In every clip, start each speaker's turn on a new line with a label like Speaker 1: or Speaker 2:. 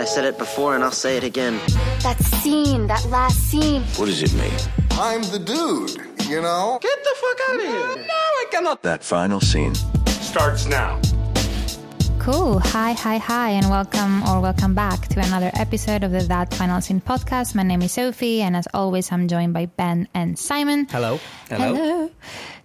Speaker 1: I said it before and I'll say it again.
Speaker 2: That scene, that last scene.
Speaker 3: What does it mean?
Speaker 4: I'm the dude, you know?
Speaker 5: Get the fuck out of here. No, I cannot.
Speaker 3: That final scene.
Speaker 5: Starts now.
Speaker 6: Cool. Hi, hi, hi, and welcome or welcome back to another episode of the That Final Scene podcast. My name is Sophie, and as always, I'm joined by Ben and Simon.
Speaker 7: Hello.
Speaker 6: Hello.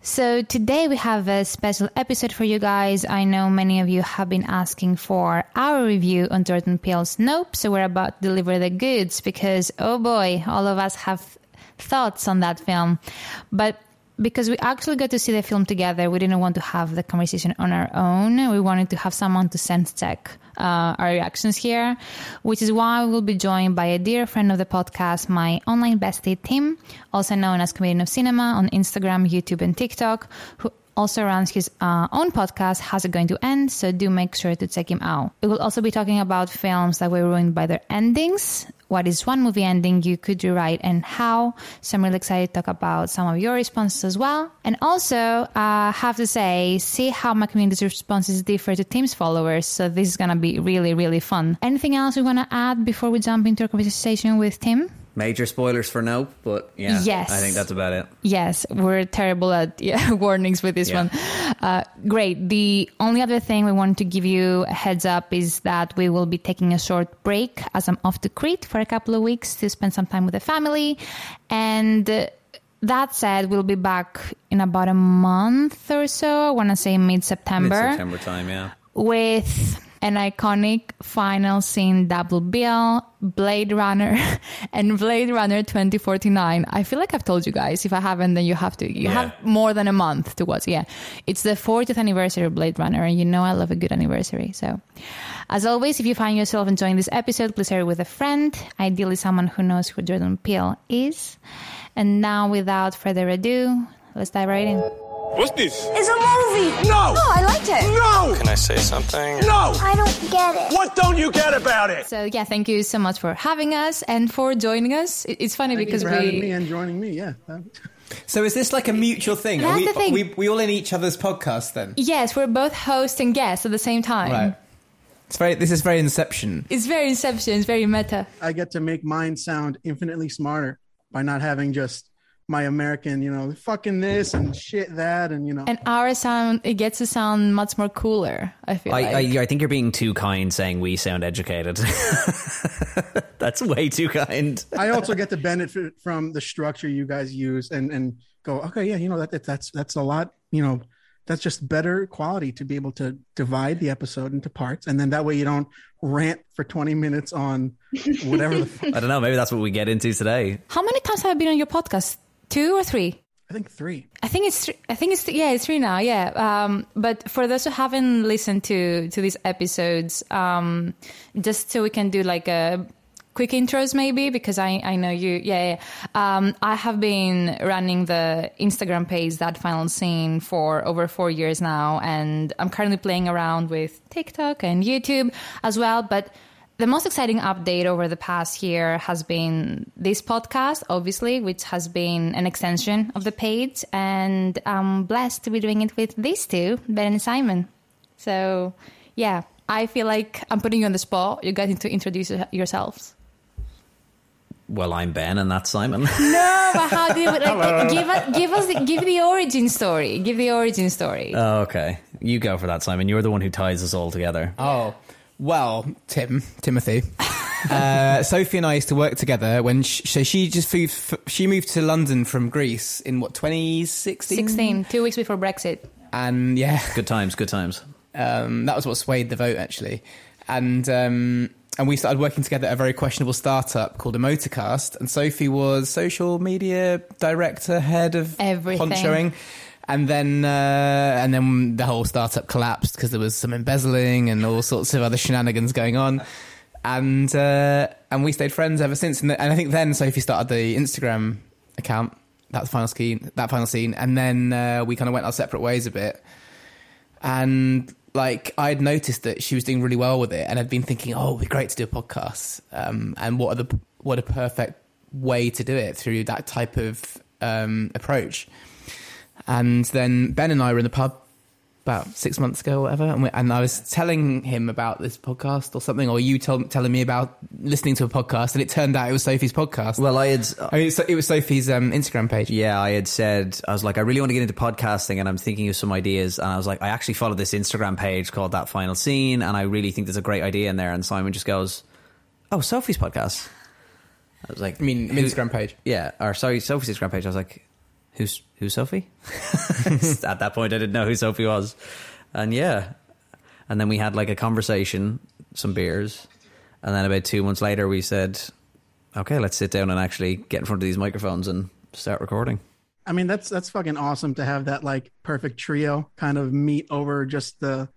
Speaker 6: So today we have a special episode for you guys. I know many of you have been asking for our review on Jordan Peele's Nope, so we're about to deliver the goods because oh boy, all of us have thoughts on that film. But because we actually got to see the film together, we didn't want to have the conversation on our own. We wanted to have someone to sense check uh, our reactions here, which is why we will be joined by a dear friend of the podcast, my online bestie, Tim, also known as Comedian of Cinema on Instagram, YouTube, and TikTok, who also runs his uh, own podcast, How's It Going to End? So do make sure to check him out. We will also be talking about films that were ruined by their endings. What is one movie ending you could rewrite and how? So I'm really excited to talk about some of your responses as well. And also, uh, have to say, see how my community's responses differ to Tim's followers. So this is going to be really, really fun. Anything else you want to add before we jump into our conversation with Tim?
Speaker 7: Major spoilers for Nope, but yeah,
Speaker 6: Yes.
Speaker 7: I think that's about it.
Speaker 6: Yes, we're terrible at yeah, warnings with this
Speaker 7: Yeah.
Speaker 6: one. Uh, great. The only other thing we want to give you a heads up is that we will be taking a short break as I'm off to Crete for a couple of weeks to spend some time with the family. And uh, that said, we'll be back in about a month or so. I want to say mid September
Speaker 7: Mid-September time, yeah.
Speaker 6: with an iconic final scene double bill, Blade Runner, and Blade Runner 2049. I feel like I've told you guys. If I haven't, then you have to. You
Speaker 7: Yeah.
Speaker 6: have more than a month to watch. Yeah. It's the 40th anniversary of Blade Runner, and you know I love a good anniversary. So, as always, if you find yourself enjoying this episode, please share it with a friend, ideally someone who knows who Jordan Peele is. And now, without further ado, let's dive right in.
Speaker 5: What's this?
Speaker 2: It's a movie.
Speaker 5: No!
Speaker 2: No, I liked it.
Speaker 5: No!
Speaker 8: Can I say something?
Speaker 5: No!
Speaker 2: I don't get it.
Speaker 5: What don't you get about it?
Speaker 6: So yeah, thank you so much for having us and for joining us. It's funny
Speaker 9: Thank
Speaker 6: because
Speaker 9: you for having me
Speaker 6: we
Speaker 9: and joining me. Yeah.
Speaker 7: So is this like a mutual thing?
Speaker 6: That's
Speaker 7: Are we,
Speaker 6: the thing.
Speaker 7: We, we all in each other's podcast then?
Speaker 6: yes, we're both host and guest at the same time.
Speaker 7: Right. It's very. This is very Inception.
Speaker 6: It's very Inception. It's very meta.
Speaker 9: I get to make mine sound infinitely smarter by not having just my American, you know, fucking this and shit that, and you know.
Speaker 6: And our sound it gets to sound much more cooler. I feel
Speaker 10: I,
Speaker 6: like.
Speaker 10: I, I think you're being too kind saying we sound educated. That's way too kind.
Speaker 9: I also get to benefit from the structure you guys use and and go, okay, yeah, you know that, that that's that's a lot, you know, that's just better quality to be able to divide the episode into parts, and then that way you don't rant for twenty minutes on whatever the. Fuck.
Speaker 10: I don't know. Maybe that's what we get into today.
Speaker 6: How many times have I been on your podcast? Two or three?
Speaker 9: I think three.
Speaker 6: I think it's three, I think it's yeah it's three now yeah um, but for those who haven't listened to to these episodes um, just so we can do like a quick intros maybe because I I know you yeah, yeah. Um, I have been running the Instagram page that final scene for over four years now and I'm currently playing around with TikTok and YouTube as well but the most exciting update over the past year has been this podcast, obviously, which has been an extension of the page. And I'm blessed to be doing it with these two, Ben and Simon. So, yeah, I feel like I'm putting you on the spot. You guys need to introduce yourselves.
Speaker 10: Well, I'm Ben, and that's Simon.
Speaker 6: No, but how do you like, give us give us the, give the origin story? Give the origin story.
Speaker 10: oh, okay. You go for that, Simon. You're the one who ties us all together.
Speaker 7: Oh, well, Tim, Timothy. uh, Sophie and I used to work together when sh so she just moved, she moved to London from Greece in what 2016.
Speaker 6: 16, two weeks before Brexit.
Speaker 7: and yeah,
Speaker 10: Good times, good times.
Speaker 7: um, that was what swayed the vote actually, and um, and we started working together at a very questionable startup called Emoticast, and Sophie was social media director, head of
Speaker 6: Everything.
Speaker 7: ponchoing. And then, uh, and then the whole startup collapsed because there was some embezzling and all sorts of other shenanigans going on. And uh, and we stayed friends ever since. And, and I think then Sophie started the Instagram account. That final scene. That final scene. And then uh, we kind of went our separate ways a bit and like I'd noticed that she was doing really well with it, and I'd been thinking, oh, it'd be great to do a podcast. Um, and what are the what a perfect way to do it through that type of um, approach. And then Ben and I were in the pub about six months ago or whatever, and, we, and I was telling him about this podcast or something, or you told, telling me about listening to a podcast, and it turned out it was Sophie's podcast.
Speaker 10: Well, I had.
Speaker 7: I mean, it was Sophie's um, Instagram page.
Speaker 10: Yeah, I had said I was like, I really want to get into podcasting, and I'm thinking of some ideas. And I was like, I actually followed this Instagram page called That Final Scene, and I really think there's a great idea in there. And Simon just goes, "Oh, Sophie's podcast." I was like,
Speaker 7: I mean, Instagram page.
Speaker 10: Yeah, or sorry, Sophie's Instagram page. I was like, "Who's who's Sophie?" At that point, I didn't know who Sophie was, and yeah, and then we had like a conversation, some beers, and then about two months later, we said, "Okay, let's sit down and actually get in front of these microphones and start recording."
Speaker 9: I mean, that's that's fucking awesome to have that like perfect trio kind of meet over just the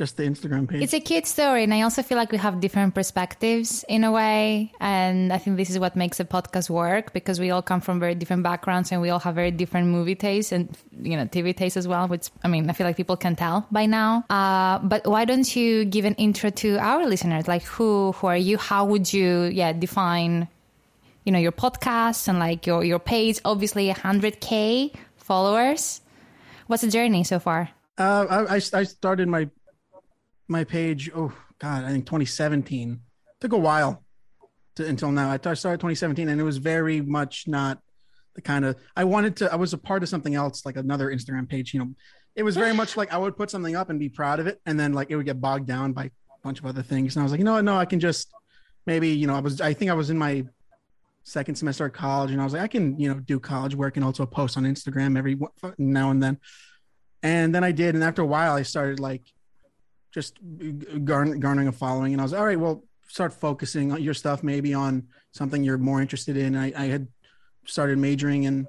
Speaker 9: just the Instagram page.
Speaker 6: It's a cute story, and I also feel like we have different perspectives in a way. And I think this is what makes a podcast work because we all come from very different backgrounds and we all have very different movie tastes and you know TV tastes as well. Which I mean, I feel like people can tell by now. Uh, but why don't you give an intro to our listeners? Like, who who are you? How would you yeah define you know your podcast and like your your page? Obviously, hundred k followers. What's the journey so far?
Speaker 9: Uh, I, I I started my my page. Oh God, I think 2017. Took a while to, until now. I t- I started 2017, and it was very much not the kind of I wanted to. I was a part of something else, like another Instagram page. You know, it was very much like I would put something up and be proud of it, and then like it would get bogged down by a bunch of other things. And I was like, you know what? No, I can just maybe you know I was. I think I was in my second semester of college, and I was like, I can you know do college work and also post on Instagram every now and then. And then I did, and after a while, I started like just garn- garnering a following, and I was all right. Well, start focusing on your stuff, maybe on something you're more interested in. I, I had started majoring in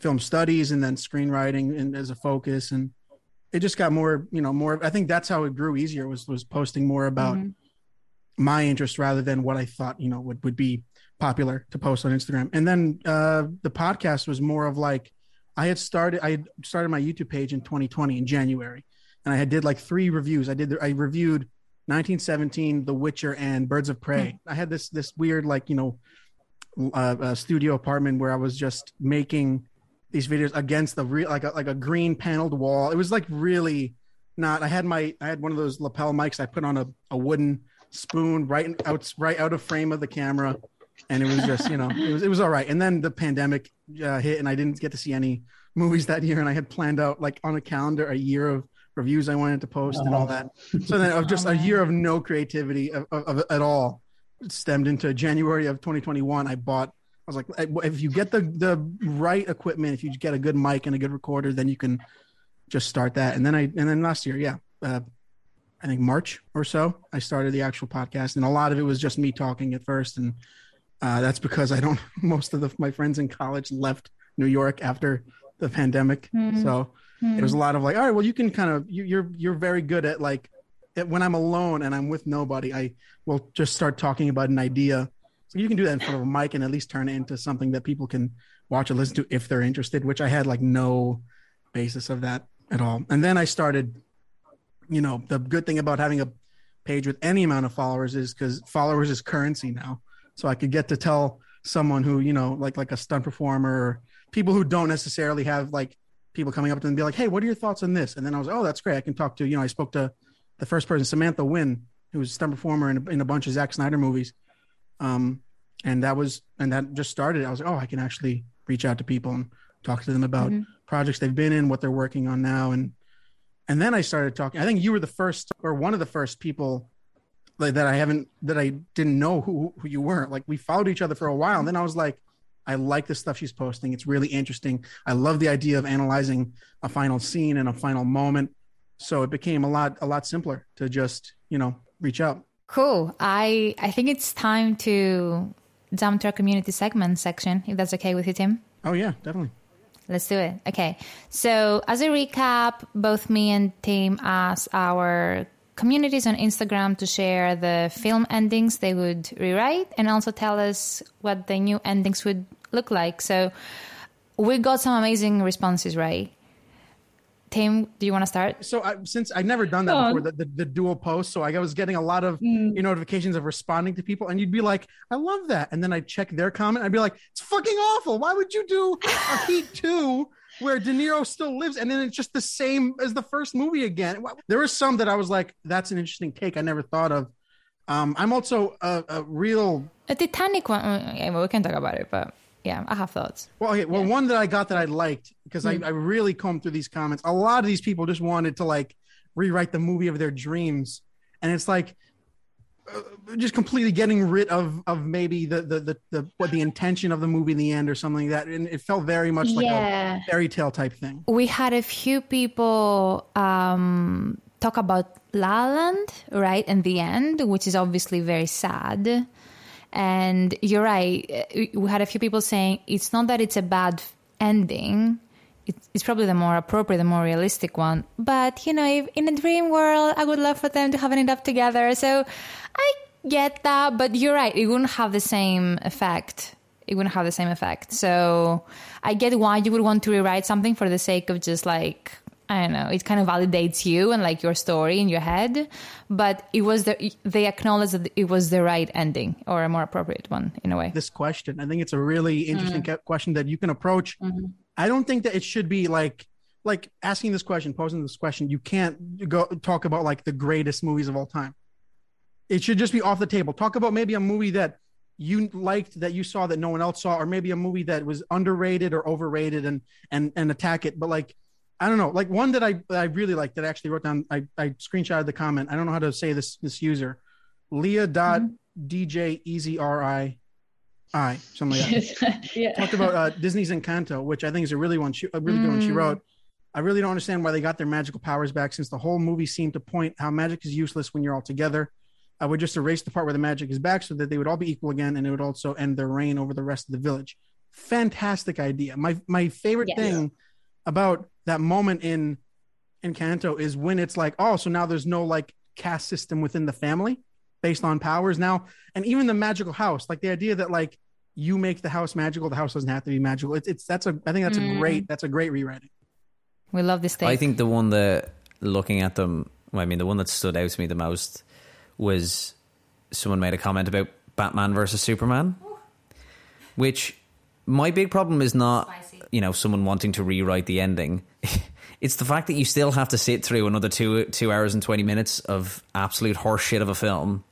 Speaker 9: film studies and then screenwriting and as a focus, and it just got more, you know, more. I think that's how it grew easier was was posting more about my interest rather than what I thought, you know, would would be popular to post on Instagram. And then uh, the podcast was more of like I had started I had started my YouTube page in 2020 in January, and I had did like three reviews. I did I reviewed 1917, The Witcher, and Birds of Prey. I had this this weird like you know uh, uh, studio apartment where I was just making these videos against the real like a, like a green paneled wall. It was like really not. I had my I had one of those lapel mics. I put on a, a wooden spoon right out right out of frame of the camera, and it was just you know it was it was all right. And then the pandemic uh, hit, and I didn't get to see any movies that year. And I had planned out like on a calendar a year of reviews I wanted to post and all that. So then of just a year of no creativity of, of, of at all stemmed into January of 2021. I bought. I was like, if you get the the right equipment, if you get a good mic and a good recorder, then you can just start that. And then I and then last year, yeah, uh, I think March or so, I started the actual podcast, and a lot of it was just me talking at first, and uh, that's because I don't. Most of the, my friends in college left New York after the pandemic, so it was hmm. a lot of like, all right, well, you can kind of you, you're you're very good at like at, when I'm alone and I'm with nobody, I will just start talking about an idea. So you can do that in front of a mic and at least turn it into something that people can watch or listen to if they're interested. Which I had like no basis of that at all. And then I started, you know, the good thing about having a page with any amount of followers is because followers is currency now. So I could get to tell someone who, you know, like like a stunt performer or people who don't necessarily have like people coming up to them and be like, hey, what are your thoughts on this? And then I was, oh, that's great. I can talk to, you know, I spoke to the first person, Samantha Wynn, who was a stunt performer in a, in a bunch of Zack Snyder movies. Um, and that was, and that just started. I was like, oh, I can actually reach out to people and talk to them about projects they've been in, what they're working on now. And, and then I started talking. I think you were the first or one of the first people like that I haven't that I didn't know who who you were. Like we followed each other for a while, and then I was like, I like the stuff she's posting. It's really interesting. I love the idea of analyzing a final scene and a final moment. So it became a lot a lot simpler to just you know reach out.
Speaker 6: Cool. I I think it's time to jump to our community segment section, if that's okay with you, Tim.
Speaker 9: Oh yeah, definitely.
Speaker 6: Let's do it. Okay. So, as a recap, both me and Tim asked our communities on Instagram to share the film endings they would rewrite and also tell us what the new endings would look like. So, we got some amazing responses, right? Tim, do you want to start?
Speaker 9: So I, since I've never done that
Speaker 3: Go on.
Speaker 9: before, the, the, the dual post, so I was getting a lot of
Speaker 3: Mm.
Speaker 9: you know, notifications of responding to people, and you'd be like, "I love that," and then I'd check their comment, I'd be like, "It's fucking awful. Why would you do a Heat two where De Niro still lives, and then it's just the same as the first movie again. There were some that I was like, "That's an interesting take I never thought of." Um, I'm also a, a real
Speaker 6: A Titanic one, yeah, well, we can talk about it, but yeah, I have thoughts.
Speaker 9: Well, okay. Well, one that I got that I liked because I, I really combed through these comments. A lot of these people just wanted to like rewrite the movie of their dreams, and it's like just completely getting rid of of maybe the the the, the what the intention of the movie in the end or something like that, and it felt very much like
Speaker 6: Yeah.
Speaker 9: a fairy tale type thing.
Speaker 6: We had a few people um, talk about La La Land, right, in the end, which is obviously very sad. And you're right. uh, We had a few people saying it's not that it's a bad ending. It's, probably the more appropriate, the more realistic one. But you know, if in a dream world, I would love for them to have ended up together. So I get that, but you're right. It wouldn't have the same effect. It wouldn't have the same effect. So I get why you would want to rewrite something for the sake of just like I don't know. It kind of validates you and like your story in your head. But it was the they acknowledged that it was the right ending or a more appropriate one in a way.
Speaker 9: This question, I think it's a really interesting
Speaker 6: Mm.
Speaker 9: question that you can approach.
Speaker 6: Mm-hmm.
Speaker 9: I don't think that it should be like like asking this question, posing this question. You can't go talk about like the greatest movies of all time. It should just be off the table. Talk about maybe a movie that you liked that you saw that no one else saw, or maybe a movie that was underrated or overrated, and and and attack it. But like, I don't know, like one that I that I really liked that I actually wrote down. I I screenshotted the comment. I don't know how to say this this user, Leah dot mm-hmm. DJ Easy R I I something like that
Speaker 3: yeah.
Speaker 9: talked about uh, Disney's Encanto, which I think is a really one, she, a really good one she
Speaker 6: Mm.
Speaker 9: wrote. I really don't understand why they got their magical powers back, since the whole movie seemed to point how magic is useless when you're all together. I would just erase the part where the magic is back, so that they would all be equal again, and it would also end their reign over the rest of the village. Fantastic idea. My my favorite
Speaker 3: Yes.
Speaker 9: thing about that moment in Encanto is when it's like, oh, so now there's no like caste system within the family based on powers now, and even the magical house, like the idea that like you make the house magical, the house doesn't have to be magical. It's it's that's a I think that's a mm. great that's a great rewriting.
Speaker 6: We love this thing.
Speaker 10: I think the one that looking at them, I mean, the one that stood out to me the most was someone made a comment about Batman versus Superman, which my big problem is not, you know, someone wanting to rewrite the ending. it's the fact that you still have to sit through another two two hours and twenty minutes of absolute horseshit of a film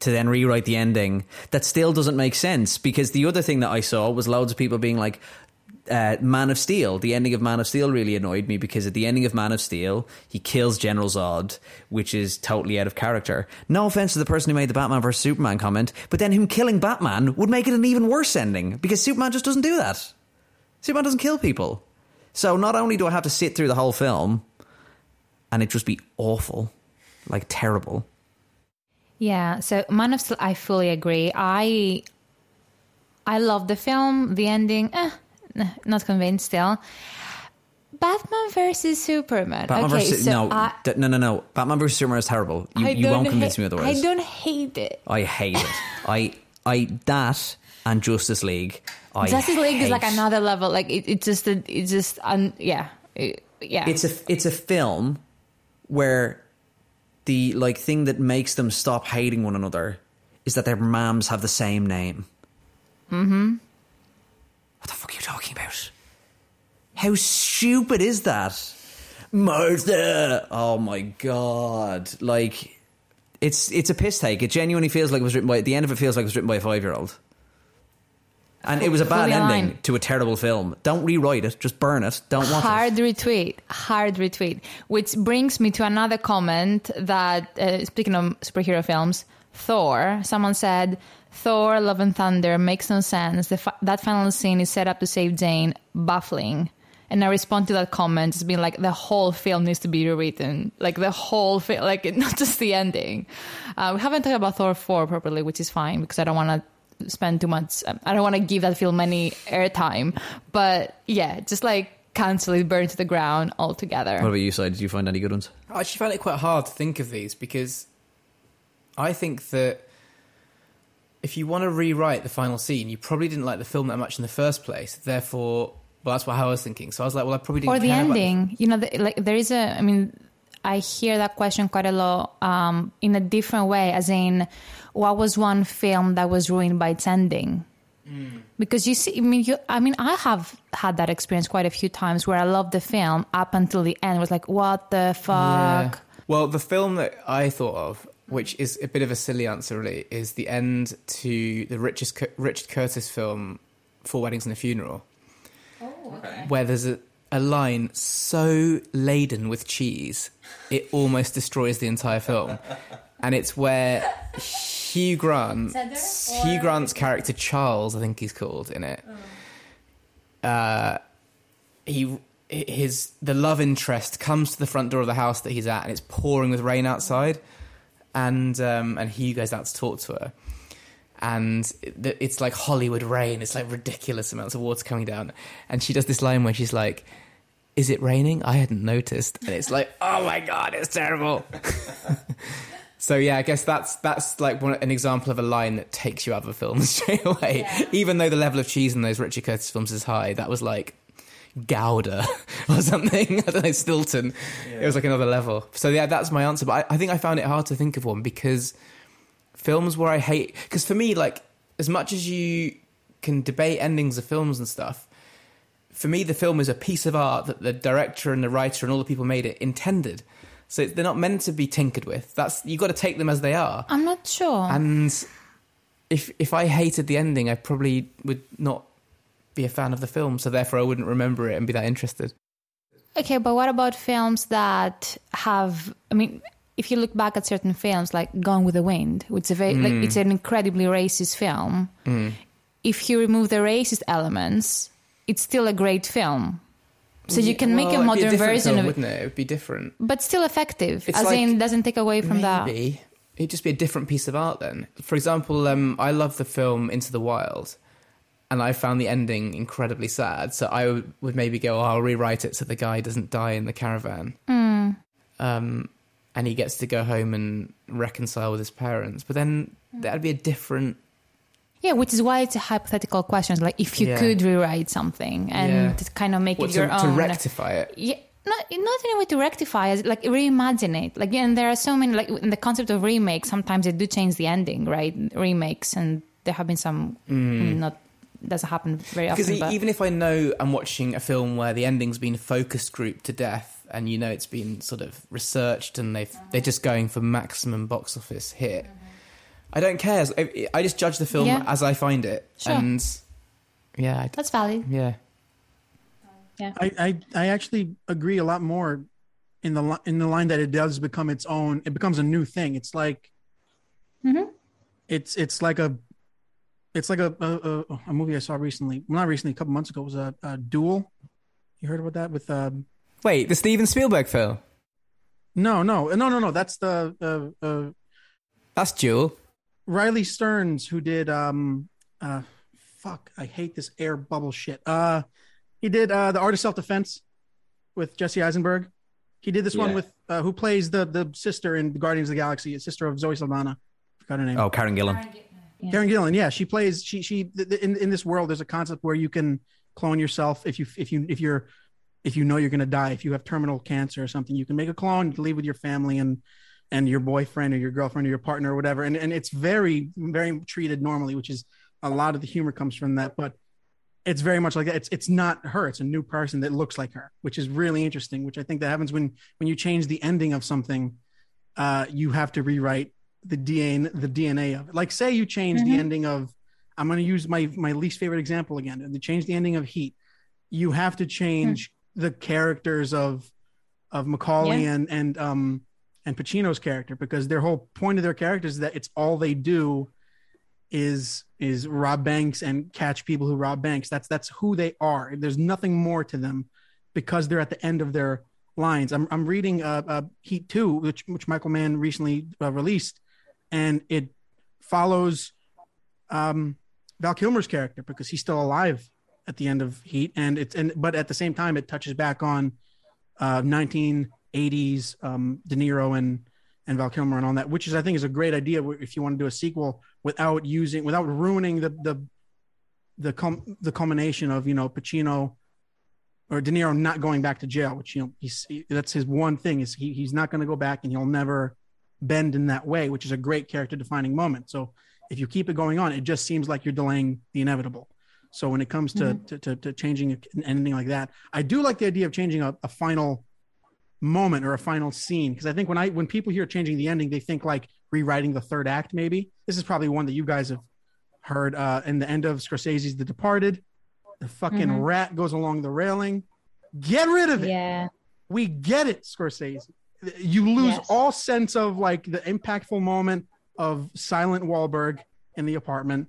Speaker 10: to then rewrite the ending that still doesn't make sense because the other thing that I saw was loads of people being like uh, Man of Steel, the ending of Man of Steel really annoyed me because at the ending of Man of Steel, he kills General Zod, which is totally out of character. No offense to the person who made the Batman vs Superman comment, but then him killing Batman would make it an even worse ending because Superman just doesn't do that. Superman doesn't kill people. So not only do I have to sit through the whole film and it just be awful, like terrible.
Speaker 6: Yeah, so Man of Steel, I fully agree. I I love the film. The ending, eh, not convinced still. Batman versus Superman.
Speaker 10: Batman
Speaker 6: okay,
Speaker 10: versus
Speaker 6: so
Speaker 10: no,
Speaker 6: I,
Speaker 10: no, no, no. Batman versus Superman is terrible. You, you won't convince
Speaker 6: ha-
Speaker 10: me otherwise.
Speaker 6: I don't hate it.
Speaker 10: I hate it. I I that and Justice League. I
Speaker 6: Justice League is like another level. Like it, it's just, a, it's just, un, yeah, It- yeah.
Speaker 10: It's a it's a film where the like thing that makes them stop hating one another is that their moms have the same name. Mm-hmm. What the fuck are you talking about? How stupid is that? Martha. Oh my god! Like, it's it's a piss take. It genuinely feels like it was written by. At the end of it feels like it was written by a five year old. And it was a bad ending
Speaker 6: aligned.
Speaker 10: to a terrible film. Don't rewrite it. Just burn it. Don't watch it.
Speaker 6: hard retweet hard retweet which brings me to another comment that uh, speaking of superhero films thor someone said thor love and thunder makes no sense the fi- that final scene is set up to save jane baffling and I respond to that comment as being like the whole film needs to be rewritten, like the whole film, like not just the ending. Uh, we haven't talked about Thor four properly, which is fine because I don't want to spend too much. Um, I don't want to give that film any airtime. But yeah, just like cancel it, burn it to the ground altogether.
Speaker 10: What about you, side? Did you find any good ones?
Speaker 7: I actually found it quite hard to think of these because I think that if you want to rewrite the final scene, you probably didn't like the film that much in the first place. Therefore, well, that's what I was thinking. So I was like, well, I probably didn't.
Speaker 6: or the
Speaker 7: care about
Speaker 6: ending you know the, like there is a i mean i hear that question quite a lot um, in a different way as in what was one film that was ruined by its ending Because you see, I mean, you, I mean, I have had that experience quite a few times where I loved the film up until the end. Was like, what the fuck?
Speaker 7: Well, the film that I thought of, which is a bit of a silly answer, really, is the end to the Richard, Richard Curtis film, Four Weddings and a Funeral, where there's a, a line so laden with cheese, it almost destroys the entire film. And it's where Hugh Grant, Hugh Grant's character Charles, I think he's called in it. Uh, he his the love interest comes to the front door of the house that he's at, and it's pouring with rain outside, and um, and Hugh goes out to talk to her, and it's like Hollywood rain. It's like ridiculous amounts of water coming down, and she does this line where she's like. Is it raining? I hadn't noticed, and it's like, oh my god, it's terrible. So yeah, I guess that's that's like one, an example of a line that takes you out of a film straight away. Even though the level of cheese in those Richard Curtis films is high, that was like Gouda or something. I don't know, Stilton. It was like another level. So yeah, that's my answer. But I, I think I found it hard to think of one because films where I hate because for me, like as much as you can debate endings of films and stuff, for me the film is a piece of art that the director and the writer and all the people made it intended. So they're not meant to be tinkered with. That's you got to take them as they are.
Speaker 6: I'm not sure.
Speaker 7: And if if I hated the ending, I probably would not be a fan of the film. So therefore, I wouldn't remember it and be that interested.
Speaker 6: Okay, but what about films that have? I mean, if you look back at certain films like Gone with the Wind, which is a very, like it's an incredibly racist film. If you remove the racist elements, it's still a great film. So you can make a modern
Speaker 7: different
Speaker 6: version
Speaker 7: film,
Speaker 6: of it,
Speaker 7: wouldn't it? It would be different.
Speaker 6: but still effective.
Speaker 7: It's
Speaker 6: as
Speaker 7: like-
Speaker 6: in, doesn't take away from that.
Speaker 7: Maybe it'd just be a different piece of art then. For example, um, I love the film Into the Wild, and I found the ending incredibly sad. So I would, would maybe go, oh, I'll rewrite it so the guy doesn't die in the caravan.
Speaker 6: Hmm.
Speaker 7: Um, and he gets to go home and reconcile with his parents. But then hmm. that'd be a different.
Speaker 6: Yeah, which is why it's a hypothetical question. Like, if you
Speaker 7: Yeah.
Speaker 6: could rewrite something and
Speaker 7: Yeah.
Speaker 6: kind of make it
Speaker 7: to,
Speaker 6: your
Speaker 7: to
Speaker 6: own.
Speaker 7: rectify it.
Speaker 6: yeah, not not in a way to rectify it, like reimagine it. Like, and there are so many like in the concept of remake. Sometimes they do change the ending, right? Remakes, and there have been some mm. not doesn't happen very
Speaker 7: Because
Speaker 6: often.
Speaker 7: e-
Speaker 6: but
Speaker 7: even if I know I'm watching a film where the ending's been focus grouped to death, and you know it's been sort of researched, and they've they're just going for maximum box office hit, I don't care. I, I just judge the film
Speaker 6: Yeah.
Speaker 7: as I find it,
Speaker 6: Sure.
Speaker 7: and yeah, I,
Speaker 6: that's valid.
Speaker 7: yeah.
Speaker 9: I, I I actually agree a lot more in the li- in the line that it does become its own. It becomes a new thing. It's like
Speaker 6: Mhm.
Speaker 9: it's it's like a it's like a a, a, a movie I saw recently. Well, not recently, a couple months ago. It was a, a Dual. You heard about that with um
Speaker 7: Wait, the Steven Spielberg film?
Speaker 9: no no no no no that's the uh, uh
Speaker 7: That's Dual.
Speaker 9: Riley Stearns who did um uh fuck I hate this air bubble shit. Uh he did uh the art of self defense with Jesse Eisenberg. He did this one with uh who plays the the sister in the Guardians of the Galaxy, a sister of Zoe Saldana. Forgot her name.
Speaker 10: Oh, Karen Gillan.
Speaker 9: Karen Gillan, yeah, she plays. She she th- th- in in this world, there's a concept where you can clone yourself if you if you if you're if you know you're going to die. If you have terminal cancer or something, you can make a clone, you leave with your family and and your boyfriend or your girlfriend or your partner or whatever. And and it's very very treated normally, which is a lot of the humor comes from that. But it's very much like that. It's it's not her. It's a new person that looks like her, which is really interesting. Which I think that happens when when you change the ending of something. Uh, you have to rewrite the DNA the DNA of it. Like say you change the ending of I'm going to use my my least favorite example again. And to change the ending of Heat, you have to change the characters of of McCauley
Speaker 6: Yeah.
Speaker 9: and and um and Pacino's character because their whole point of their characters is that it's all they do is is rob banks and catch people who rob banks. That's that's who they are. There's nothing more to them because they're at the end of their lines. I'm I'm reading uh, uh Heat 2 which which Michael Mann recently uh, released and it follows um Val Kilmer's character because he's still alive at the end of Heat and it's and but at the same time it touches back on uh 1980s um De Niro and and Val Kilmer and all that which is I think is a great idea if you want to do a sequel without using without ruining the the the com- the culmination of you know Pacino or De Niro not going back to jail which you know he's that's his one thing is he he's not going to go back and he'll never bend in that way which is a great character defining moment so if you keep it going on, it just seems like you're delaying the inevitable. So when it comes to to, to, to changing anything like that, I do like the idea of changing a, a final moment or a final scene because I think when I when people hear changing the ending, they think like rewriting the third act. Maybe this is probably one that you guys have heard. Uh, in the end of Scorsese's The Departed, the fucking
Speaker 6: Mhm.
Speaker 9: rat goes along the railing. Get rid of it.
Speaker 6: Yeah.
Speaker 9: We get it, Scorsese. You lose
Speaker 6: Yes.
Speaker 9: all sense of like the impactful moment of silent Wahlberg in the apartment,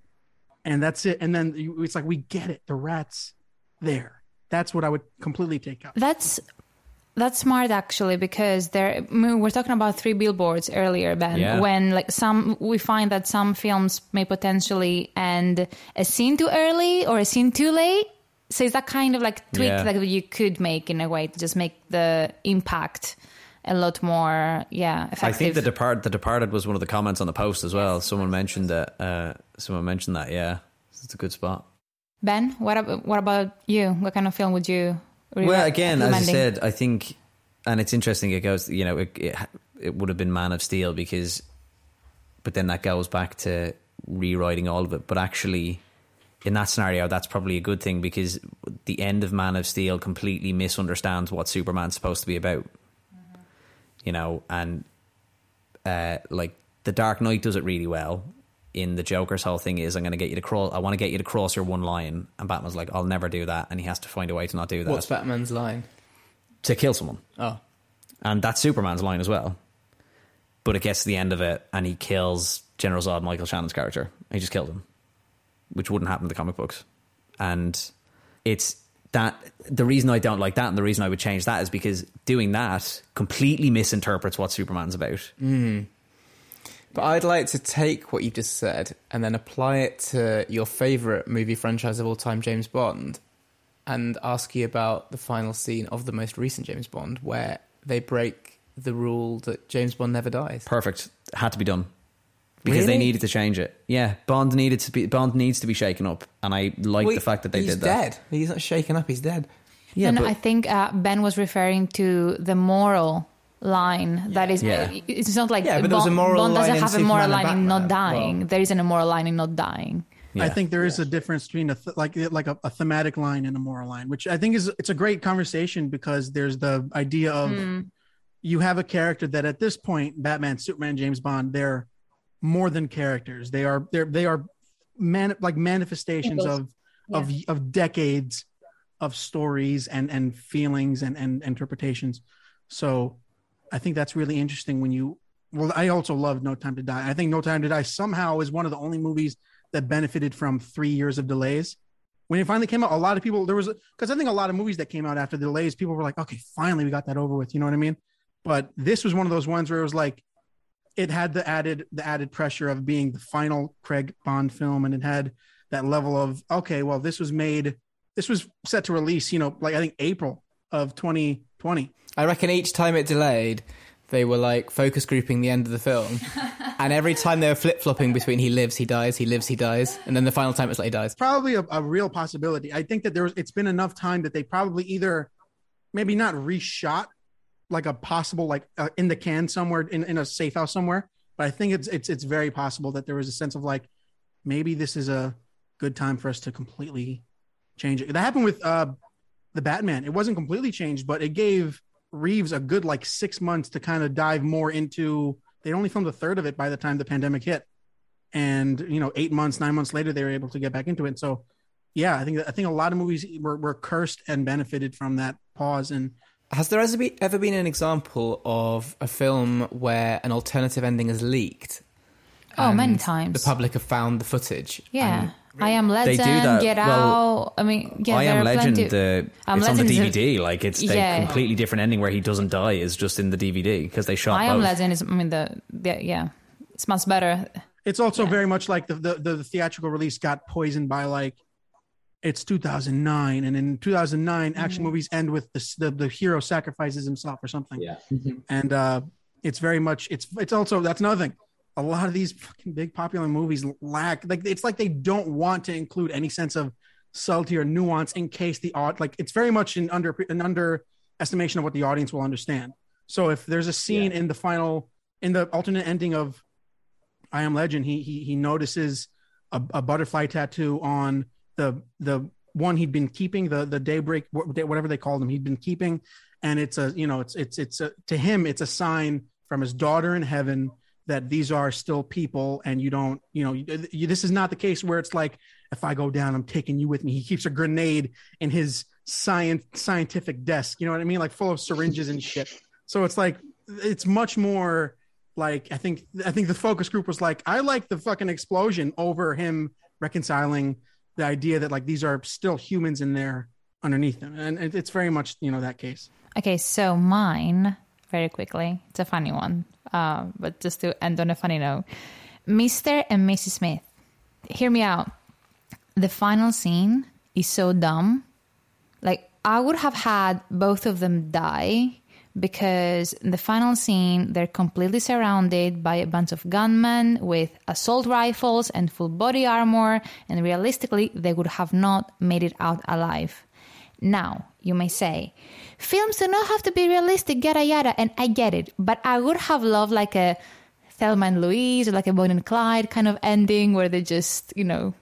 Speaker 9: and that's it. And then you, it's like we get it. The rat's there. That's what I would completely take out.
Speaker 6: That's that's smart actually because there we're talking about three billboards earlier Ben
Speaker 10: Yeah.
Speaker 6: when like some we find that some films may potentially end a scene too early or a scene too late so it's that kind of like tweak
Speaker 10: Yeah.
Speaker 6: that you could make in a way to just make the impact a lot more yeah effective
Speaker 10: I think the depart the departed was one of the comments on the post as well. Someone mentioned that. Uh, someone mentioned that. Yeah, it's a good spot.
Speaker 6: Ben what about, what about you what kind of film would you
Speaker 10: Well, again, as I said, I think, and it's interesting. It goes, you know, it, it it would have been Man of Steel because, but then that goes back to rewriting all of it. But actually, in that scenario, that's probably a good thing because the end of Man of Steel completely misunderstands what Superman's supposed to be about. You know, and uh, like the Dark Knight does it really well. In the Joker's whole thing is, I'm going to get you to cross. I want to get you to cross your one line, and Batman's like, I'll never do that, and he has to find a way to not do that
Speaker 7: What's Batman's line?
Speaker 10: to kill someone.
Speaker 7: Oh,
Speaker 10: And that's Superman's line as well. But it gets to the end of it and he kills General Zod, Michael Shannon's character. He just killed him, which wouldn't happen in the comic books. And it's that the reason I don't like that and the reason I would change that is because doing that completely misinterprets what Superman's about. Mm-hmm.
Speaker 7: But I'd like to take what you just said and then apply it to your favorite movie franchise of all time, James Bond, and ask you about the final scene of the most recent James Bond, where they break the rule that James Bond never dies.
Speaker 10: Perfect. Had to be done. Because they needed to change it. Yeah, Bond needed to be Bond needs to be shaken up, and I like
Speaker 7: Well,
Speaker 10: the fact that they did that.
Speaker 7: dead. He's not shaken up. He's dead.
Speaker 10: Yeah,
Speaker 6: and
Speaker 10: but
Speaker 6: I think uh, Ben was referring to the moral line that is
Speaker 10: Yeah.
Speaker 6: it's not like
Speaker 7: Yeah, but there was a moral
Speaker 6: Bond doesn't have a moral line in not dying
Speaker 7: Well-
Speaker 6: there is an immoral line in not dying
Speaker 9: I think there is a difference between a th- like like a, a thematic line and a moral line, which I think is it's a great conversation because there's the idea of
Speaker 6: Hmm.
Speaker 9: you have a character that at this point, Batman, Superman, James Bond, they're more than characters. They are they're they are man like manifestations of of of decades of stories and and feelings and and interpretations. So I think that's really interesting when you well I also love No Time to Die. I think No Time to Die somehow is one of the only movies that benefited from 3 years of delays. When it finally came out, a lot of people there was because I think a lot of movies that came out after the delays, people were like, "Okay, finally we got that over with." You know what I mean? But this was one of those ones where it was like, it had the added the added pressure of being the final Craig Bond film, and it had that level of okay, well, this was made, this was set to release, you know, like I think April of 2020.
Speaker 7: I reckon each time it delayed, they were like focus grouping the end of the film, and every time they were flip flopping between he lives, he dies, he lives, he dies, and then the final time it's like he dies.
Speaker 9: Probably a, a real possibility. I think that there was, it's been enough time that they probably either maybe not reshot like a possible like uh, in the can somewhere in, in a safe house somewhere, but I think it's it's it's very possible that there was a sense of like maybe this is a good time for us to completely change it. That happened with uh the Batman. It wasn't completely changed, but it gave Reeves a good like six months to kind of dive more into. They only filmed a third of it by the time the pandemic hit, and you know, eight months, nine months later, they were able to get back into it. So, yeah, I think I think a lot of movies were, were cursed and benefited from that pause. And
Speaker 7: Has there ever been, an example of a film where an alternative ending is leaked?
Speaker 6: oh many times
Speaker 7: The public have found the footage.
Speaker 6: yeah I am legend they
Speaker 10: do that.
Speaker 6: get
Speaker 10: Well,
Speaker 6: out I mean yeah
Speaker 10: I am
Speaker 6: are
Speaker 10: Legend.
Speaker 6: plenty-
Speaker 10: The
Speaker 6: I'm
Speaker 10: it's on the
Speaker 6: Legend is a-
Speaker 10: DVD. like it's the
Speaker 6: Yeah.
Speaker 10: completely different ending where he doesn't die is just in the DVD because they shot
Speaker 6: I am
Speaker 10: both.
Speaker 6: legend is I mean the, the yeah it's much better
Speaker 9: it's also very much like the, the the theatrical release got poisoned by like it's 2009, and in 2009, action movies end with the, the the hero sacrifices himself or something.
Speaker 3: Yeah.
Speaker 9: and uh, it's very much it's it's also that's another thing. A lot of these fucking big popular movies lack like it's like they don't want to include any sense of subtlety or nuance in case the odd like it's very much an under an underestimation of what the audience will understand. So if there's a scene in the final in the alternate ending of I Am Legend, he he he notices a, a butterfly tattoo on the the one he'd been keeping the the daybreak whatever they called him he'd been keeping, and it's a you know it's it's it's a, to him it's a sign from his daughter in heaven that these are still people and you don't you know you, you, this is not the case where it's like if i go down i'm taking you with me. He keeps a grenade in his science scientific desk. You know what i mean? Like full of syringes and shit. So it's like it's much more like i think i think the focus group was like i like the fucking explosion over him reconciling the idea that like these are still humans in there underneath them and it's very much you know that case
Speaker 6: Okay, so mine, very quickly, it's a funny one, uh, but just to end on a funny note Mr. and Mrs. Smith, hear me out. The final scene is so dumb. Like, I would have had both of them die because in the final scene, they're completely surrounded by a bunch of gunmen with assault rifles and full body armor, and realistically, they would have not made it out alive. Now, you may say, films do not have to be realistic, yada yada, and I get it, but I would have loved like a Thelma and Louise or like a Bonnie and Clyde kind of ending where they just, you know,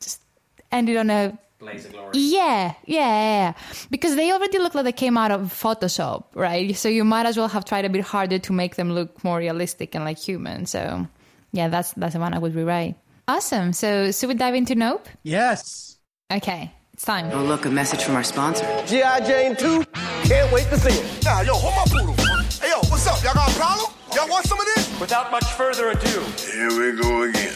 Speaker 6: just ended on a
Speaker 10: Blaze of glory.
Speaker 6: yeah, yeah, yeah, because they already look like they came out of Photoshop, right? So you might as well have tried a bit harder to make them look more realistic and like human. So, yeah, that's that's the one I would rewrite. Awesome. So, should we dive into Nope?
Speaker 9: yes
Speaker 6: Okay, it's time.
Speaker 3: Oh, look, a message from our sponsor.
Speaker 5: G.I. Jane 2. Can't wait to see it.
Speaker 4: Nah, yo, hold my poodle. Hey, yo, what's up? Y'all got a problem? Y'all want some of this?
Speaker 5: Without much further ado,
Speaker 4: Here we go again.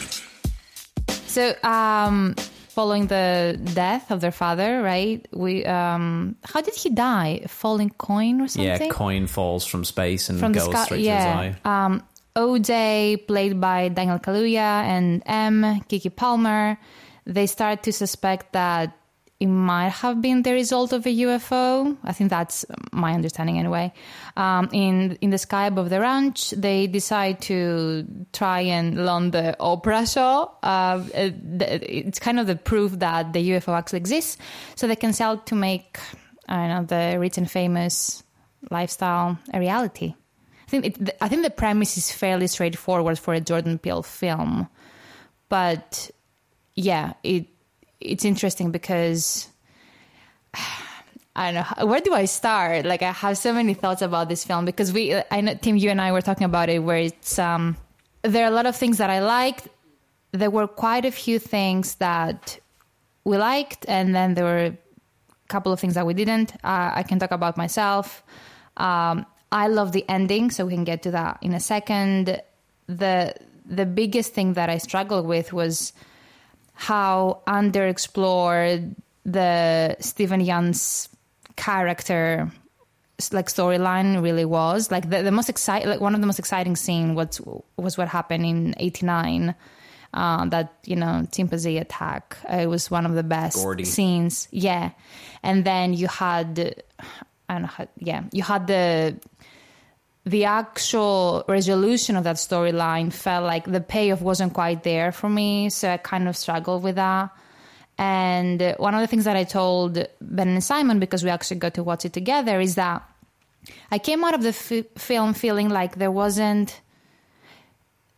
Speaker 6: So, um, following the death of their father, right? We, um, how did he die? A falling coin or something?
Speaker 10: Yeah, coin falls from space and
Speaker 6: from
Speaker 10: goes
Speaker 6: sky.
Speaker 10: straight
Speaker 6: yeah.
Speaker 10: to his eye.
Speaker 6: Um, OJ, played by Daniel Kaluuya, and Em, Keke Palmer, they start to suspect that it might have been the result of a UFO. I think that's my understanding anyway. Um, in in the sky above the ranch, they decide to try and land the Oprah shot. Uh, it- it's kind of the proof that the UFO actually exists, so they can sell to make I don't know the rich and famous lifestyle a reality. I think it, I think the premise is fairly straightforward for a Jordan Peele film, but yeah, it it's interesting because I don't know where do I start. Like I have so many thoughts about this film because we I know Tim, you and I were talking about it where it's um there are a lot of things that I liked. There were quite a few things that we liked, and then there were a couple of things that we didn't. Uh, I can talk about myself. Um, I love the ending, so we can get to that in a second. the The biggest thing that I struggled with was how underexplored the Steven Yeun's character like storyline really was. Like the, the most exciting like one of the most exciting scene was was what happened in 89 uh, that you know chimpanzee attack. Uh, it was one of the best
Speaker 10: Gordy.
Speaker 6: scenes. Yeah. And then you had i don't know how, yeah you had the the actual resolution of that storyline felt like the payoff wasn't quite there for me so i kind of struggled with that and one of the things that I told Ben and Simon, because we actually got to watch it together, is that I came out of the f- film feeling like there wasn't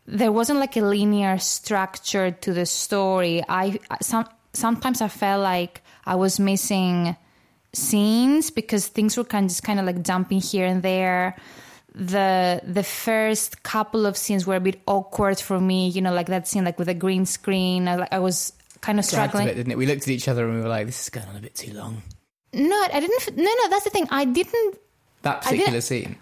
Speaker 6: there wasn't like a linear structure to the story. I some sometimes I felt like I was missing scenes because things were kind of just kind of like jumping here and there. The the first couple of scenes were a bit awkward for me, you know, like that scene like with a green screen. I, I was kind of struggling.
Speaker 7: bit, didn't it? We looked at each other and we were like, "This is going on a bit too long."
Speaker 6: No, I didn't. No, no, that's the thing. I didn't.
Speaker 7: That
Speaker 6: I didn't-
Speaker 7: particular scene.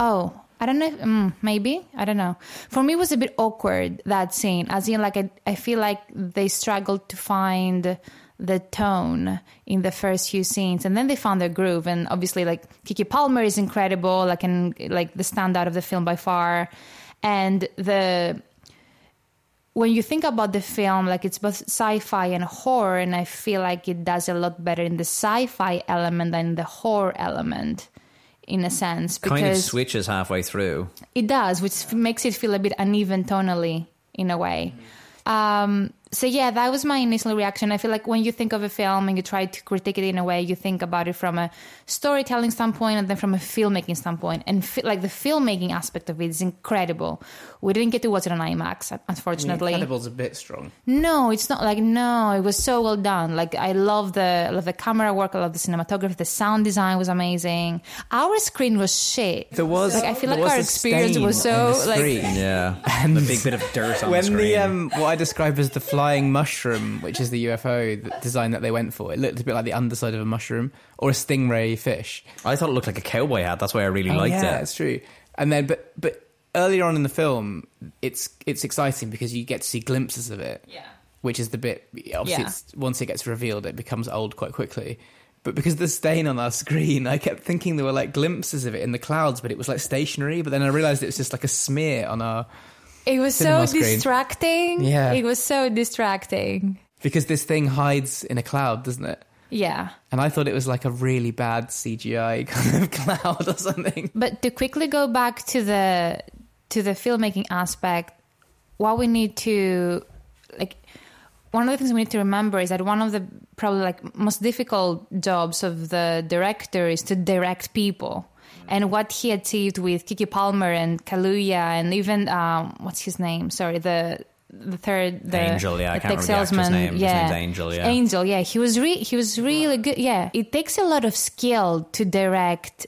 Speaker 6: Oh, I don't know. if- Mm, maybe I don't know. For me, it was a bit awkward that scene. As in, like I, I feel like they struggled to find the tone in the first few scenes, and then they found their groove. And obviously, like Keke Palmer is incredible, like and like the standout of the film by far. And the when you think about the film, like it's both sci-fi and horror, and I feel like it does a lot better in the sci-fi element than the horror element, in a sense. Because it
Speaker 10: Kind of switches halfway through.
Speaker 6: it does, which makes it feel a bit uneven tonally in a way. Um, so yeah, that was my initial reaction. I feel like when you think of a film and you try to critique it in a way, you think about it from a storytelling standpoint and then from a filmmaking standpoint. And fi- like the filmmaking aspect of it is incredible. We didn't get to watch it on IMAX, unfortunately.
Speaker 7: The Incredible's a bit strong.
Speaker 6: No, it's not like no. It was so well done. Like I love the I love the camera work. I love the cinematography. The sound design was amazing. Our screen was shit.
Speaker 7: There was.
Speaker 6: Like I feel like our experience was so like.
Speaker 10: Yeah,
Speaker 7: And
Speaker 10: the big bit of dirt on
Speaker 7: when
Speaker 10: the screen.
Speaker 7: the um, what I describe as the flying mushroom, which is the UFO design that they went for, it looked a bit like the underside of a mushroom or a stingray fish.
Speaker 10: I thought it looked like a cowboy hat. That's why I really
Speaker 7: Oh,
Speaker 10: liked
Speaker 7: yeah,
Speaker 10: it.
Speaker 7: it's true. And then, but but earlier on in the film, it's it's exciting because you get to see glimpses of it.
Speaker 6: Yeah.
Speaker 7: Which is the bit obviously
Speaker 6: Yeah.
Speaker 7: it's, once it gets revealed, it becomes old quite quickly. But because of the stain on our screen, I kept thinking there were like glimpses of it in the clouds, but it was like stationary. But then I realised it was just like a smear on our
Speaker 6: it was so
Speaker 7: screen.
Speaker 6: distracting.
Speaker 7: Yeah.
Speaker 6: it was so distracting.
Speaker 7: because this thing hides in a cloud, doesn't it?
Speaker 6: Yeah.
Speaker 7: And I thought it was like a really bad CGI kind of cloud or something.
Speaker 6: But to quickly go back to the to the filmmaking aspect, what we need to like one of the things we need to remember is that one of the probably like most difficult jobs of the director is to direct people. And what he achieved with Keke Palmer and Kaluuya and even um, what's his name? Sorry, the the third the,
Speaker 10: Angel, yeah, I
Speaker 6: the
Speaker 10: can't
Speaker 6: tech
Speaker 10: remember the name. His
Speaker 6: Yeah,
Speaker 10: name's Angel, yeah.
Speaker 6: Angel. Yeah, he was re- he was really good. Yeah, it takes a lot of skill to direct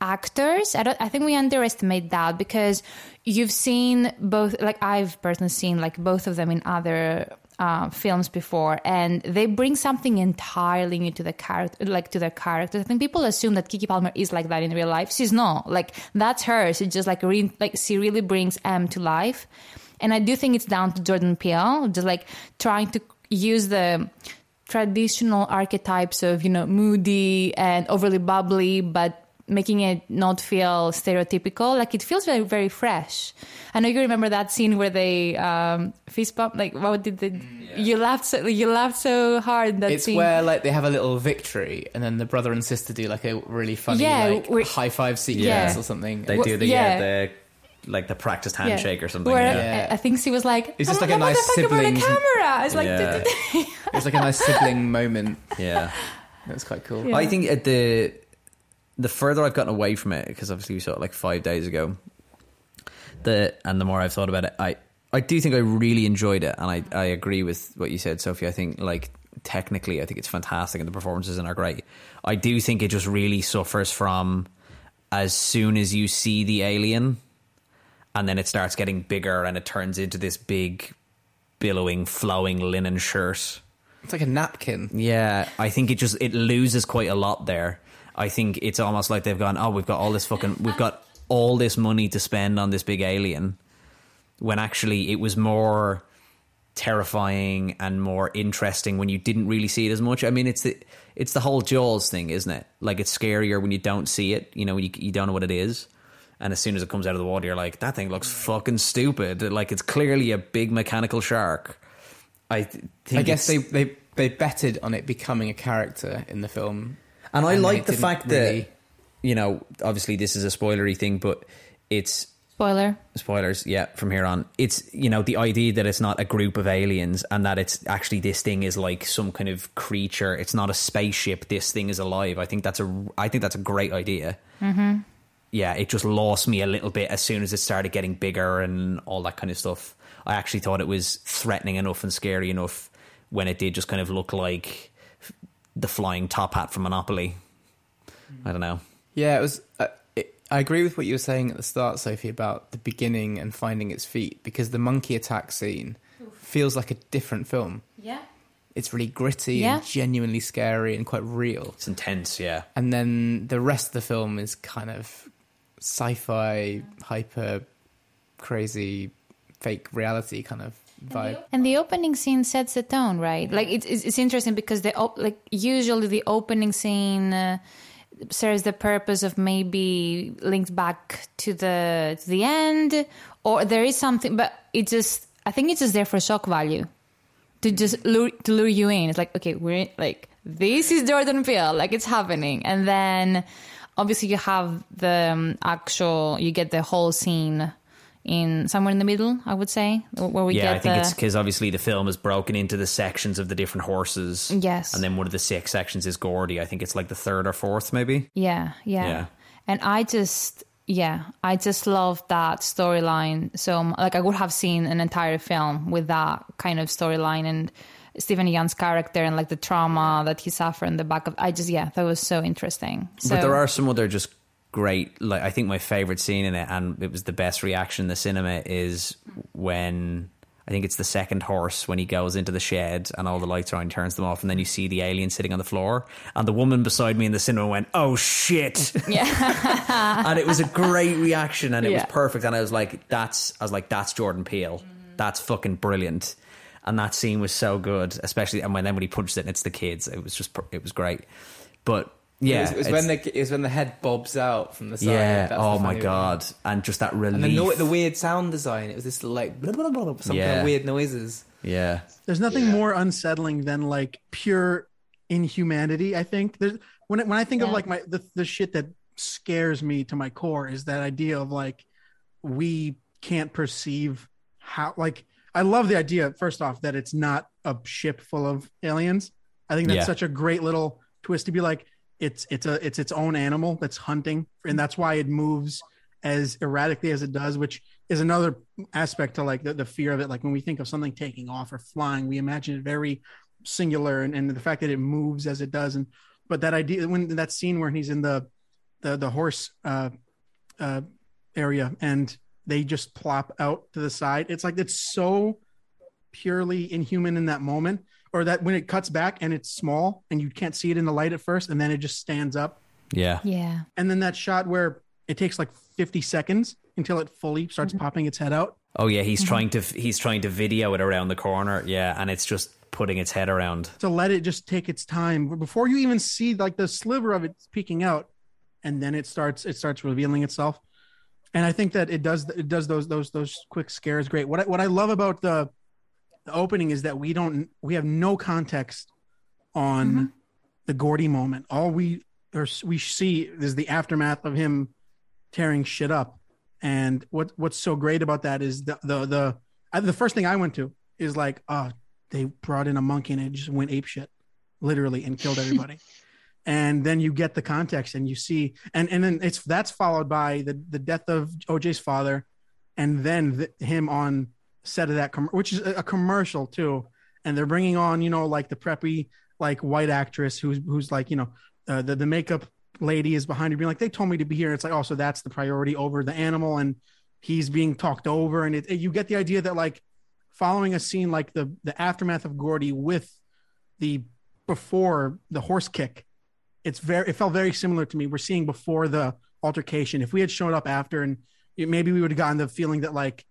Speaker 6: actors. I don't. I think we underestimate that because you've seen both. Like I've personally seen like both of them in other uh, films before, and they bring something entirely new to the character, like to their characters. I think people assume that Keke Palmer is like that in real life. She's not. Like that's her. She just like re- like she really brings Em to life, and I do think it's down to Jordan Peele, just like trying to use the traditional archetypes of you know moody and overly bubbly but making it not feel stereotypical like it feels very very fresh i know you remember that scene where they um fist bump like what did they you laughed so you laughed so hard that
Speaker 7: It's
Speaker 6: scene
Speaker 7: where like they have a little victory, and then the brother and sister do like a really funny
Speaker 6: Yeah,
Speaker 7: like high five sequence
Speaker 6: Yeah.
Speaker 7: or something.
Speaker 10: They do the
Speaker 6: yeah.
Speaker 10: yeah. the like the practiced handshake or something.
Speaker 6: Where
Speaker 10: yeah.
Speaker 6: I, I think she was like
Speaker 7: It's just
Speaker 6: "I'm
Speaker 7: like a nice
Speaker 6: motherfucker for the
Speaker 7: siblings-
Speaker 6: camera it's like
Speaker 10: Yeah.
Speaker 7: It's like a nice sibling moment.
Speaker 10: yeah.
Speaker 7: That's quite cool.
Speaker 6: Yeah.
Speaker 10: I think at the the further I've gotten away from it, because obviously we saw it like five days ago, the and the more I've thought about it, I I do think I really enjoyed it, and I I agree with what you said, Sophie. I think like technically, I think it's fantastic, and the performances in are great. I do think it just really suffers from as soon as you see the alien, and then it starts getting bigger, and it turns into this big, billowing, flowing linen shirt.
Speaker 7: It's like a napkin.
Speaker 10: Yeah, I think it just it loses quite a lot there. I think it's almost like they've gone, oh, we've got all this fucking, we've got all this money to spend on this big alien, when actually it was more terrifying and more interesting when you didn't really see it as much. I mean, it's the it's the whole Jaws thing, isn't it? Like it's scarier when you don't see it. You know, when you you don't know what it is. And as soon as it comes out of the water, you're like, that thing looks fucking stupid. Like it's clearly a big mechanical shark. I th- think
Speaker 7: I guess they, they they betted on it becoming a character in the film,
Speaker 10: And I
Speaker 7: And
Speaker 10: like the fact
Speaker 7: really-
Speaker 10: that, you know, obviously this is a spoilery thing, but it's
Speaker 6: spoiler
Speaker 10: spoilers, yeah, from here on. It's, you know, the idea that it's not a group of aliens and that it's actually this thing is like some kind of creature. It's not a spaceship. This thing is alive. I think that's a, I think that's a great idea. Mm-hmm. Yeah, it just lost me a little bit as soon as it started getting bigger and all that kind of stuff. I actually thought it was threatening enough and scary enough when it did just kind of look like the flying top hat from Monopoly. I don't know.
Speaker 7: Yeah, it was. Uh, it, I agree with what you were saying at the start, Sophie, about the beginning and finding its feet because the monkey attack scene feels like a different film.
Speaker 6: yeah
Speaker 7: It's really gritty
Speaker 6: Yeah.
Speaker 7: and genuinely scary and quite real.
Speaker 10: It's intense, yeah.
Speaker 7: And then the rest of the film is kind of sci-fi, hyper, crazy, fake reality kind of vibe.
Speaker 6: And the opening scene sets the tone, right? Like it's it's, it's interesting because the op- like usually the opening scene uh, serves the purpose of maybe linked back to the to the end, or there is something, but it just I think it's just there for shock value to just lure to lure you in. It's like okay, we're in, like this is Jordan Peele, like it's happening, and then obviously you have the um, actual you get the whole scene in somewhere in the middle. I would say where we
Speaker 10: yeah, I think
Speaker 6: the,
Speaker 10: it's because obviously the film is broken into the sections of the different horses.
Speaker 6: Yes.
Speaker 10: And then one of the six sections is Gordy. I think it's like the third or fourth, maybe.
Speaker 6: Yeah, yeah.
Speaker 10: Yeah.
Speaker 6: And I just, yeah, I just love that storyline. So, like, I would have seen an entire film with that kind of storyline and Steven Yeun's character and like the trauma that he suffered in the back of. I just, yeah, that was so interesting. So,
Speaker 10: but there are some other just great like I think my favorite scene in it and it was the best reaction in the cinema is when I think it's the second horse when he goes into the shed and all the lights are on, turns them off, and then you see the alien sitting on the floor. And the woman beside me in the cinema went, "Oh shit!"
Speaker 6: yeah,
Speaker 10: and it was a great reaction, and it
Speaker 6: Yeah.
Speaker 10: was perfect. And I was like, "That's," I was like, "That's Jordan Peele. That's fucking brilliant." And that scene was so good, especially and when then when he punched it and it's the kids, it was just it was great. But yeah,
Speaker 7: it was,
Speaker 10: it's-
Speaker 7: when the it was when the head bobs out from the side.
Speaker 10: yeah.
Speaker 7: That's
Speaker 10: Oh my
Speaker 7: funny bit.
Speaker 10: god! And just that relief.
Speaker 7: And the, no- the weird sound design. It was this like blah, blah, blah, blah, some kind
Speaker 10: Yeah.
Speaker 7: of weird noises.
Speaker 10: yeah,
Speaker 9: There's nothing more unsettling than like pure inhumanity. I think there's when it, when I think of like my the, the shit that scares me to my core is that idea of like we can't perceive how like I love the idea first off that it's not a ship full of aliens. I think that's
Speaker 10: Yeah.
Speaker 9: such a great little twist to be like it's it's a it's its own animal that's hunting and that's why it moves as erratically as it does which is another aspect to like the, the fear of it. Like when we think of something taking off or flying we imagine it very singular and, and the fact that it moves as it does. And but that idea when that scene where he's in the the the horse uh uh area and they just plop out to the side it's like it's so purely inhuman in that moment or that when it cuts back and it's small and you can't see it in the light at first and then it just stands up.
Speaker 10: Yeah,
Speaker 6: yeah,
Speaker 9: and then that shot where it takes like 50 seconds until it fully starts popping its head out.
Speaker 10: Oh yeah, he's
Speaker 6: Mm-hmm.
Speaker 10: trying to he's trying to video it around the corner. Yeah, and it's just putting its head around.
Speaker 9: to let it just take its time. Before you even see like the sliver of it peeking out and then it starts it starts revealing itself. And i think that it does it does those those those quick scares great. What I, what i love about the the opening is that we don't we have no context on mm-hmm. the gordy moment. All we or we see is the aftermath of him tearing shit up. And what what's so great about that is the the the I, the first thing i went to is like oh they brought in a monkey and it just went ape shit literally and killed everybody. And then you get the context and you see and and then it's that's followed by the the death of oj's father and then the, him on set of that com- which is a, commercial too. And they're bringing on you know like the preppy like white actress who's who's like you know uh, the the makeup lady is behind her being like they told me to be here. It's like oh so that's the priority over the animal and he's being talked over. And it, it- you get the idea that like following a scene like the the aftermath of gordy with the before the horse kick it's very it felt very similar to me. We're seeing before the altercation. If we had shown up after and maybe we would have gotten the feeling that like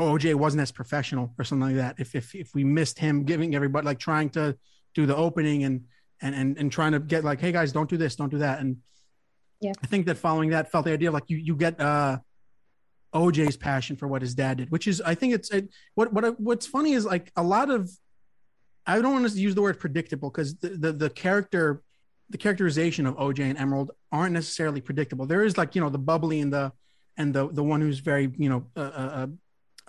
Speaker 9: oj wasn't as professional or something like that. If if if we missed him giving everybody like trying to do the opening and and and, and trying to get like hey guys don't do this don't do that. And
Speaker 3: Yeah.
Speaker 9: i think that following that felt the idea of like you you get uh oj's passion for what his dad did which is i think it's it, what what what's funny is like a lot of i don't want to use the word predictable because the, the the character the characterization of oj and emerald aren't necessarily predictable. There is like you know the bubbly and the and the the one who's very you know a, a,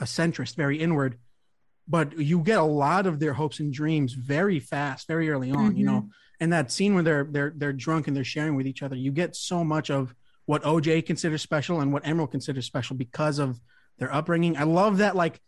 Speaker 9: a centrist very inward but you get a lot of their hopes and dreams very fast very early on you mm-hmm. know? And that scene where they're they're they're drunk and they're sharing with each other you get so much of what oj considers special and what emerald considers special because of their upbringing. I love that like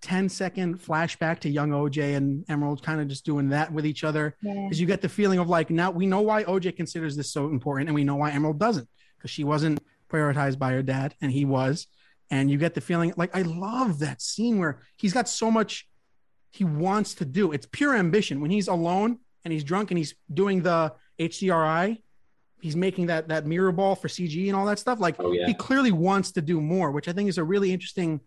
Speaker 9: 10 second flashback to young oj and emerald kind of just doing that with each other
Speaker 3: Yeah.
Speaker 9: because you get the feeling of like now we know why oj considers this so important and we know why emerald doesn't because she wasn't prioritized by her dad and he was and you get the feeling like i love that scene where he's got so much he wants to do. It's pure ambition. When he's alone and he's drunk and he's doing the hdri he's making that that mirror ball for cg and all that stuff like
Speaker 8: Oh, yeah.
Speaker 9: he clearly wants to do more which i think is a really interesting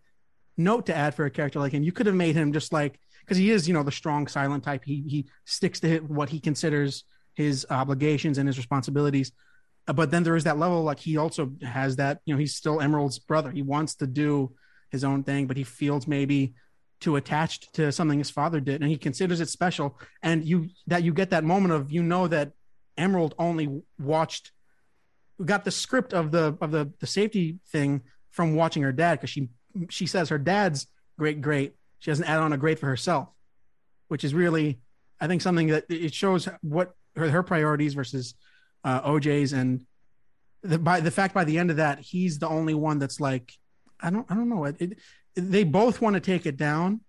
Speaker 9: note to add for a character like him. You could have made him just like because he is you know the strong silent type. He he sticks to what he considers his obligations and his responsibilities but then there is that level like he also has that you know he's still emerald's brother he wants to do his own thing but he feels maybe too attached to something his father did and he considers it special and you that you get that moment of you know that emerald only watched got the script of the of the the safety thing from watching her dad because she she says her dad's great great. She doesn't add on a great for herself, which is really, I think, something that it shows what her, her priorities versus uh, OJ's and the by the fact by the end of that he's the only one that's like I don't I don't know it, it they both want to take it down,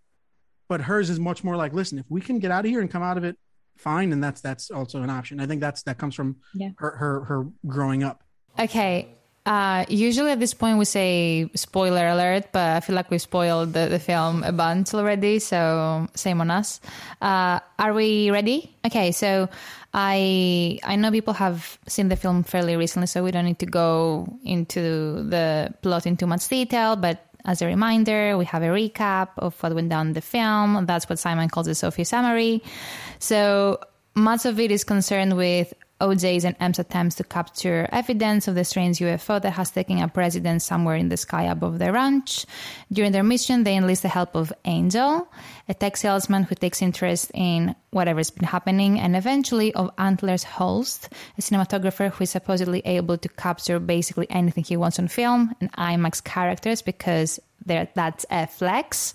Speaker 9: but hers is much more like listen if we can get out of here and come out of it fine and that's that's also an option. I think that's that comes from
Speaker 6: Yeah.
Speaker 9: her her her growing up.
Speaker 6: Okay. Uh, usually at this point we say spoiler alert, but I feel like we spoiled the, the film a bunch already, so same on us. Uh, are we ready? Okay, so I I know people have seen the film fairly recently, so we don't need to go into the plot in too much detail, but as a reminder, we have a recap of what went down in the film. That's what Simon calls the Sophie summary. So much of it is concerned with OJ's and Em's attempts to capture evidence of the strange UFO that has taken up residence somewhere in the sky above the ranch. During their mission, they enlist the help of Angel, a tech salesman who takes interest in whatever's been happening, and eventually of Antlers Holst, a cinematographer who is supposedly able to capture basically anything he wants on film and IMAX characters because that's a flex.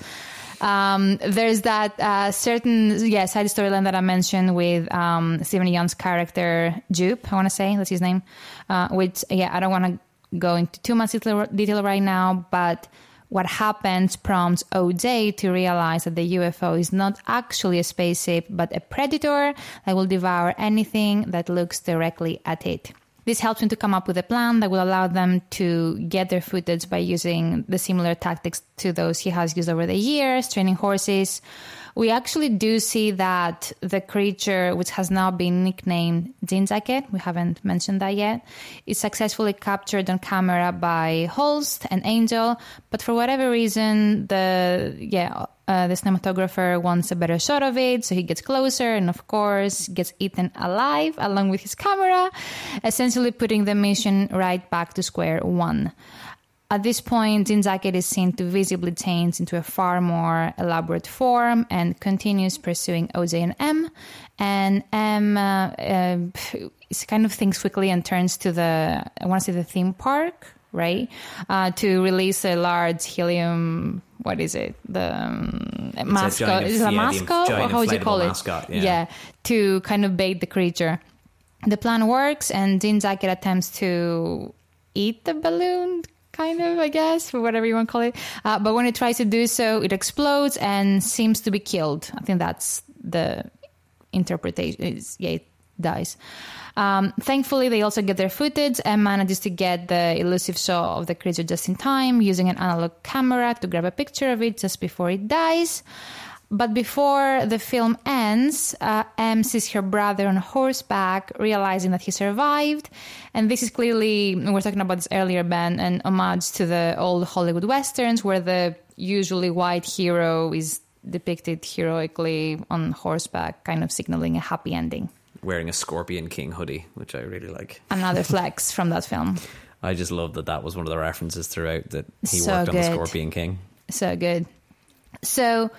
Speaker 6: Um, there's that uh, certain yeah side storyline that I mentioned with um, Steven Yeun's character Jupe. I want to say that's his name. Uh, which yeah, I don't want to go into too much detail, detail right now, but what happens prompts OJ to realize that the UFO is not actually a spaceship, but a predator that will devour anything that looks directly at it. This helps him to come up with a plan that will allow them to get their footage by using the similar tactics to those he has used over the years, training horses. We actually do see that the creature, which has now been nicknamed Jean Jacket, we haven't mentioned that yet, is successfully captured on camera by Holst and Angel. But for whatever reason, the yeah uh, the cinematographer wants a better shot of it, so he gets closer and, of course, gets eaten alive along with his camera, essentially putting the mission right back to square one. At this point, Jean Jacket is seen to visibly change into a far more elaborate form and continues pursuing OJ and Em. And Em uh, uh, kind of thinks quickly and turns to the, I want to say the theme park, right? Uh, to release a large helium, what is it? The um, mascot. is it a
Speaker 10: yeah,
Speaker 6: mascot? Or how would you call it?
Speaker 10: mascot, yeah.
Speaker 6: to kind of bait the creature. The plan works, and Jean Jacket attempts to eat the balloon, kind of, I guess, or whatever you want to call it. Uh, but when it tries to do so, it explodes and seems to be killed. I think that's the interpretation. Is, yeah, it dies. Um, thankfully, they also get their footage and manages to get the elusive shot of the creature just in time, using an analog camera to grab a picture of it just before it dies. But before the film ends, uh, Em sees her brother on horseback, realizing that he survived. And this is clearly, we were talking about this earlier, Ben, an homage to the old Hollywood westerns where the usually white hero is depicted heroically on horseback, kind of signaling a happy ending.
Speaker 10: Wearing a Scorpion King hoodie, which I really like.
Speaker 6: Another flex from that film.
Speaker 10: I just love that that was one of the references throughout that he
Speaker 6: So
Speaker 10: worked on the. Scorpion King.
Speaker 6: So good. So,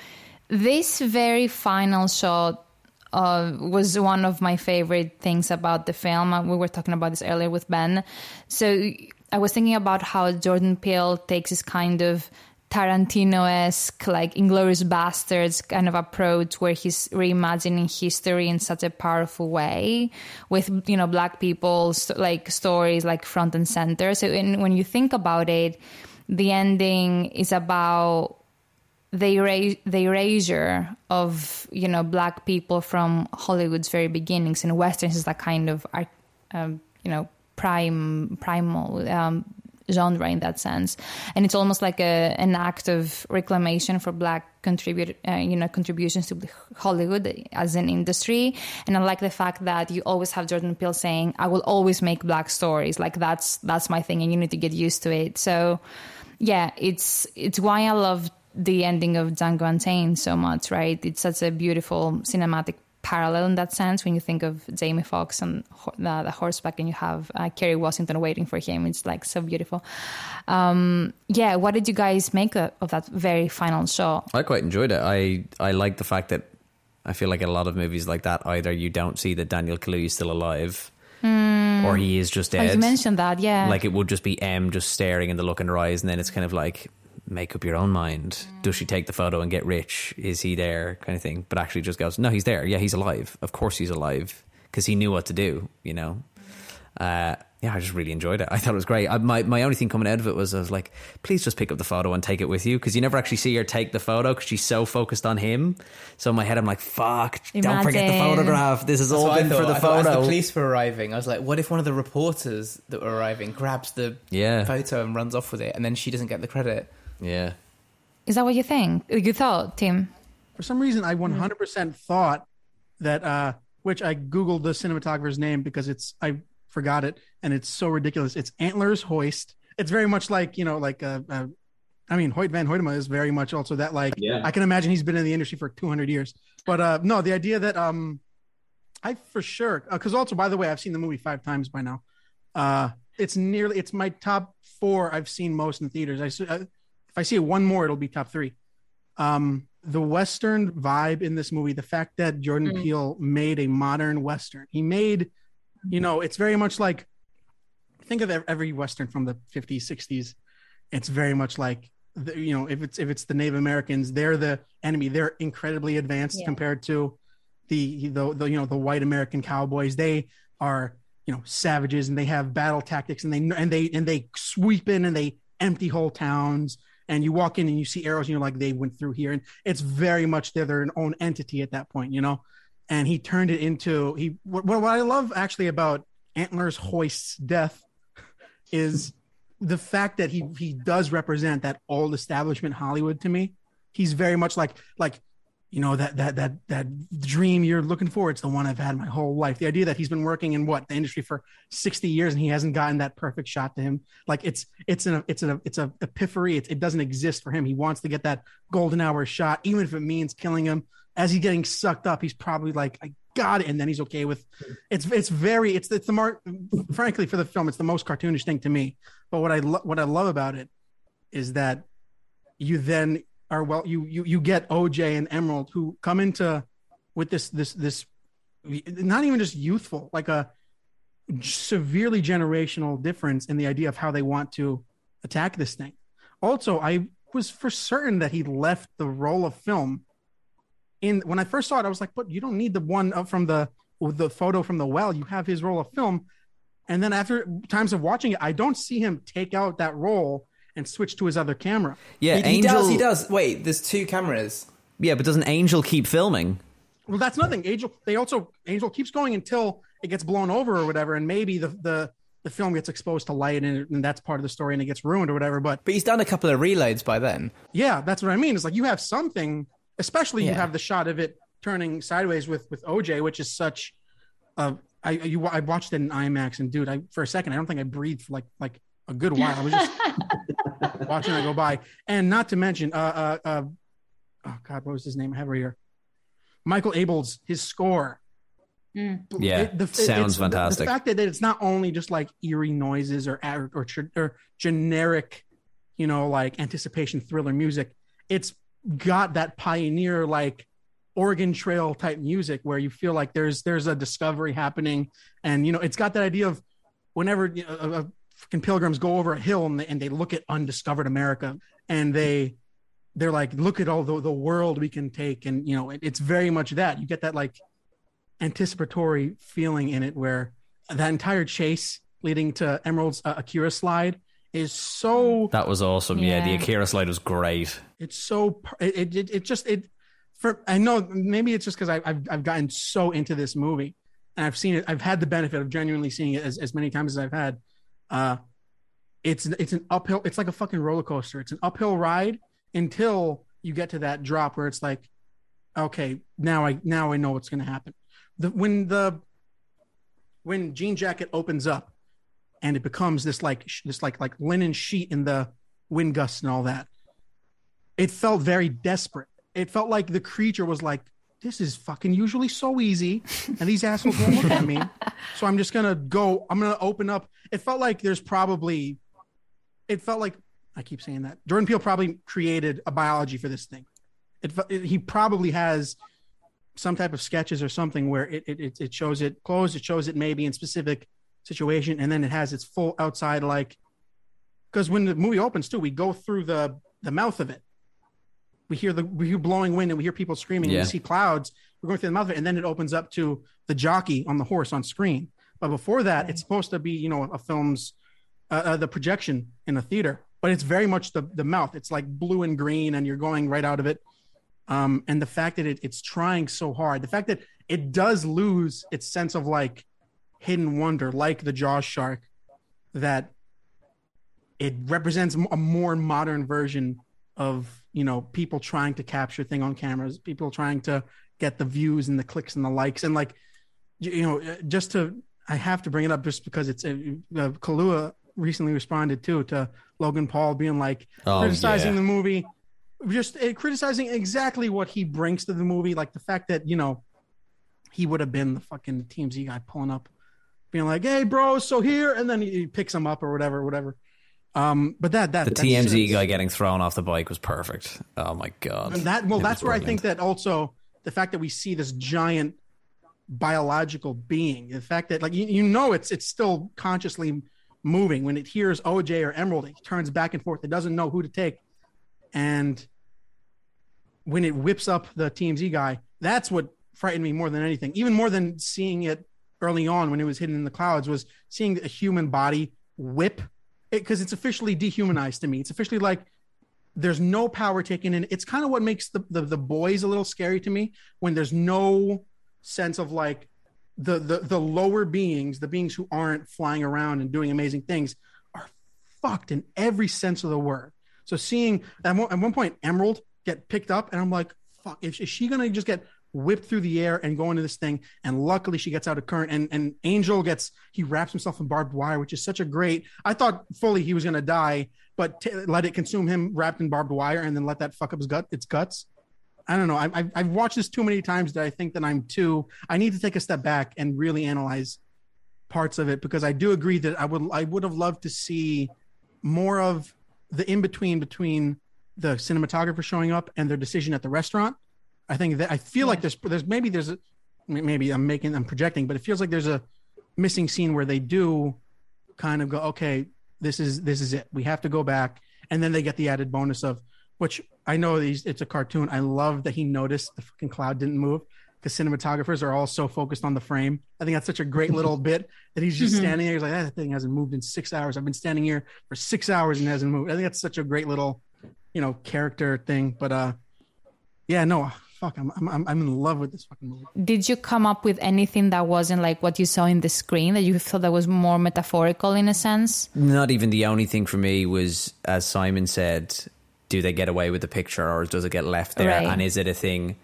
Speaker 6: this very final shot uh, was one of my favorite things about the film. Uh, We were talking about this earlier with Ben. So, I was thinking about how Jordan Peele takes this kind of Tarantino esque, like Inglourious Basterds kind of approach where he's reimagining history in such a powerful way with, you know, black people's like stories like front and center. So, in, when you think about it, the ending is about the, era- the erasure of you know black people from Hollywood's very beginnings and westerns is that kind of um, you know prime primal um, genre in that sense. And it's almost like a an act of reclamation for black contribute uh, you know contributions to Hollywood as an industry. And I like the fact that you always have Jordan Peele saying I will always make black stories. Like that's that's my thing and you need to get used to it. So yeah, it's it's why I love the ending of Django Unchained so much, right? It's such a beautiful cinematic parallel in that sense when you think of Jamie Foxx and ho- the, the horseback and you have uh, Kerry Washington waiting for him. It's like so beautiful. Um, yeah, what did you guys make of, that very final shot?
Speaker 10: I quite enjoyed it. I I like the fact that I feel like in a lot of movies like that, either you don't see that Daniel Kaluuya is still alive, or he is just
Speaker 6: Oh,
Speaker 10: dead.
Speaker 6: you mentioned that, yeah.
Speaker 10: Like it would just be Em just staring in the look in her eyes, and then it's kind of like make up your own mind. Does she take the photo and get rich? Is he there? Kind of thing. But actually, just goes, no, he's there. Yeah, he's alive. Of course, he's alive because he knew what to do. You know. Uh, yeah, I just really enjoyed it. I thought it was great. I, my my only thing coming out of it was I was like, please just pick up the photo and take it with you because you never actually see her take the photo because she's so focused on him. So in my head, I'm like, fuck, don't forget the photograph. This is
Speaker 7: That's
Speaker 10: all been for the
Speaker 7: I thought as
Speaker 10: photo.
Speaker 7: the police were arriving, I was like, what if one of the reporters that were arriving grabs the
Speaker 10: Yeah.
Speaker 7: photo and runs off with it, and then she doesn't get the credit?
Speaker 10: Yeah.
Speaker 6: Is that what you think? You thought, Tim?
Speaker 9: For some reason, I 100% thought that, uh, which I googled the cinematographer's name because it's I forgot it, and it's so ridiculous. It's Antlers Holst. It's very much like you know, like uh, uh, I mean, Hoyte Van Hoytema is very much also that like
Speaker 3: Yeah.
Speaker 9: I can imagine he's been in the industry for 200 years. But uh, no, the idea that um, I for sure because also by the way, I've seen the movie five times by now. Uh, it's nearly it's my top four I've seen most in theaters. I, uh, if I see one more, it'll be top three. Um, the Western vibe in this movie, the fact that Jordan Peele made a modern Western, he made, you know, it's very much like think of every Western from the 50s, 60s. It's very much like, the, you know, if it's if it's the Native Americans, they're the enemy. They're incredibly advanced
Speaker 6: Yeah.
Speaker 9: compared to the, the the you know the white American cowboys. They are you know savages and they have battle tactics and they and they and they sweep in and they empty whole towns and you walk in and you see arrows and you're like they went through here and it's very much they're their own entity at that point you know? And he turned it into he what, what i love actually about antlers holst's death is the fact that he he does represent that old establishment hollywood to me. He's very much like like you know that that that that dream you're looking for it's the one i've had my whole life. The idea that he's been working in what the industry for 60 years and he hasn't gotten that perfect shot to him. Like it's it's an it's an it's a epiphany. It, it doesn't exist for him. He wants to get that golden hour shot even if it means killing him. As he's getting sucked up he's probably like i got it. And then he's okay with it's it's very it's it's the more frankly for the film it's the most cartoonish thing to me. But what i lo- what i love about it is that you then are well you you you get oj and emerald who come into with this this this not even just youthful like a severely generational difference in the idea of how they want to attack this thing. Also i was for certain that he left the role of film in when i first saw it i was like but you don't need the one up from the the photo from the well. You have his roll of film. And then after times of watching it i don't see him take out that role and switch to his other camera
Speaker 10: Yeah,
Speaker 7: he, he
Speaker 10: Angel.
Speaker 7: does. He does. Wait, there's two cameras.
Speaker 10: Yeah, but doesn't Angel keep filming?
Speaker 9: Well, that's nothing. Angel. They also Angel keeps going until it gets blown over or whatever, and maybe the the the film gets exposed to light, and, and that's part of the story, and it gets ruined or whatever. But
Speaker 7: But he's done a couple of reloads by then.
Speaker 9: yeah, that's what I mean. It's like you have something, especially you have the shot of it turning sideways with with OJ, which is such. Uh, I you I watched it in IMAX, and dude, I for a second I don't think I breathed for like like a good while. I was just watching it go by, and not to mention, uh, uh, uh, oh god, what was his name? I have it right here. Michael Abels his score.
Speaker 10: Yeah,
Speaker 9: It- the-
Speaker 10: sounds
Speaker 9: it's- the-
Speaker 10: fantastic.
Speaker 9: The, fact that it's not only just like eerie noises or or, or, or generic, you know, like anticipation thriller music. It's got that pioneer like Oregon Trail type music where you feel like there's there's a discovery happening, and you know, it's got that idea of whenever you know, uh, fucking pilgrims go over a hill and they, and they look at undiscovered America and they they're like, look at all the, the world we can take. And, you know, it, it's very much that you get that like anticipatory feeling in it where that entire chase leading to Emerald's uh, Akira slide is so,
Speaker 10: That was awesome. Yeah, the Akira slide was great.
Speaker 9: it's so, it, it, it just, it, for, I know maybe it's just because I've, I've gotten so into this movie and I've seen it. I've had the benefit of genuinely seeing it as, as many times as I've had. Uh, it's, it's an uphill, it's like a fucking roller coaster. It's an uphill ride until you get to that drop where it's like, okay, now I now I know what's going to happen. The when the when Jean Jacket opens up and it becomes this like this like like linen sheet in the wind gusts and all that, it felt very desperate. It felt like the creature was like, "This is fucking usually so easy, and these assholes won't look at me, so I'm just gonna go. I'm gonna open up." It felt like there's probably, it felt like I keep saying that Jordan Peele probably created a biology for this thing. It, it he probably has some type of sketches or something where it, it it- it shows it closed, it shows it maybe in specific situation, and then it has its full outside like. Because when the movie opens too, we go through the the mouth of it. We hear the we hear blowing wind and we hear people screaming.
Speaker 10: Yeah.
Speaker 9: And we see clouds. We're going through the mouth of it, and then it opens up to the jockey on the horse on screen. But before that, it's supposed to be you know a film's uh, uh, the projection in a theater, but it's very much the the mouth. It's like blue and green, and you're going right out of it. Um, and the fact that it, it's trying so hard, the fact that it does lose its sense of like hidden wonder, like the Jaws shark, that it represents a more modern version of you know people trying to capture thing on cameras, people trying to get the views and the clicks and the likes, and like you know uh, just to I have to bring it up just because it's uh, uh, Kaluuya recently responded too to Logan Paul being like
Speaker 10: Oh,
Speaker 9: criticizing
Speaker 10: yeah.
Speaker 9: the movie, just uh, criticizing exactly what he brings to the movie, like the fact that you know he would have been the fucking TMZ guy pulling up, being like, "Hey, bro, so here," and then he, he picks him up or whatever, whatever. Um, but that that
Speaker 10: The
Speaker 9: that's-
Speaker 10: TMZ guy getting thrown off the bike was perfect. Oh my god.
Speaker 9: and that well,
Speaker 10: It
Speaker 9: that's where I think that also the fact that we see this giant biological being, the fact that like you, you know it's it's still consciously moving when it hears OJ or Emerald, it turns back and forth. It doesn't know who to take, and when it whips up the TMZ guy, that's what frightened me more than anything. Even more than seeing it early on when it was hidden in the clouds was seeing a human body whip it because it's officially dehumanized to me. It's officially like there's no power taken in. It's kind of what makes the, the the boys a little scary to me when there's no sense of like the the the lower beings, the beings who aren't flying around and doing amazing things, are fucked in every sense of the word. So seeing at one, at one point Emerald get picked up, and I'm like, fuck, is, is she gonna just get whipped through the air and go into this thing? And luckily she gets out of current, and and Angel gets he wraps himself in barbed wire, which is such a great. I thought fully he was gonna die, but t- let it consume him wrapped in barbed wire, and then let that fuck up his gut, its guts. I don't know. I, I've, I've watched this too many times that I think that I'm too. I need to take a step back and really analyze parts of it because I do agree that I would I would have loved to see more of the in between between the cinematographer showing up and their decision at the restaurant. I think that I feel like there's there's maybe there's a maybe I'm making I'm projecting, but it feels like there's a missing scene where they do kind of go, okay, this is this is it. We have to go back, and then they get the added bonus of which I know these it's a cartoon. I love that he noticed the fucking cloud didn't move because cinematographers are all so focused on the frame. I think that's such a great little bit that he's just standing there. He's like, that thing hasn't moved in six hours. I've been standing here for six hours and it hasn't moved. I think that's such a great little, you know, character thing. But uh, yeah, no, fuck, I'm I'm I'm in love with this fucking movie.
Speaker 6: Did you come up with anything that wasn't like what you saw in the screen that you thought that was more metaphorical in a sense?
Speaker 10: Not even the only thing for me was, as Simon said, do they get away with the picture or does it get left there?
Speaker 6: Right.
Speaker 10: And is it a thing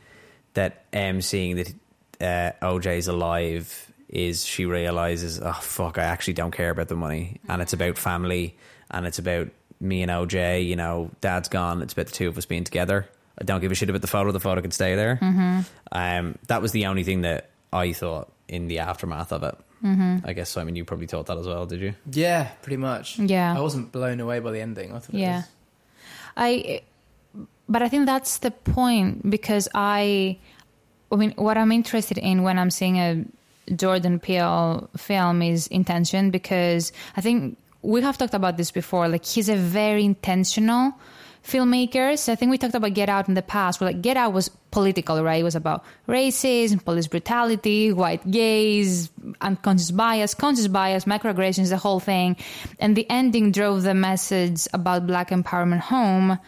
Speaker 10: that Em seeing that uh, OJ's alive is she realizes, oh fuck, I actually don't care about the money, and it's about family, and it's about me and OJ. You know, Dad's gone. It's about the two of us being together. I don't give a shit about the photo. The photo can stay there.
Speaker 6: Mm-hmm.
Speaker 10: Um, that was the only thing that I thought in the aftermath of it.
Speaker 6: Mm-hmm.
Speaker 10: I guess Simon, you probably thought that as well, did you?
Speaker 7: Yeah, pretty much.
Speaker 6: Yeah.
Speaker 7: I wasn't blown away by the ending. I thought it
Speaker 6: Yeah.
Speaker 7: was
Speaker 6: I but I think that's the point because I I mean what I'm interested in when I'm seeing a Jordan Peele film is intention because I think we have talked about this before like he's a very intentional filmmaker so I think we talked about Get Out in the past where like Get Out was political right? It was about racism police brutality white gaze unconscious bias conscious bias microaggressions the whole thing. And the ending drove the message about black empowerment home.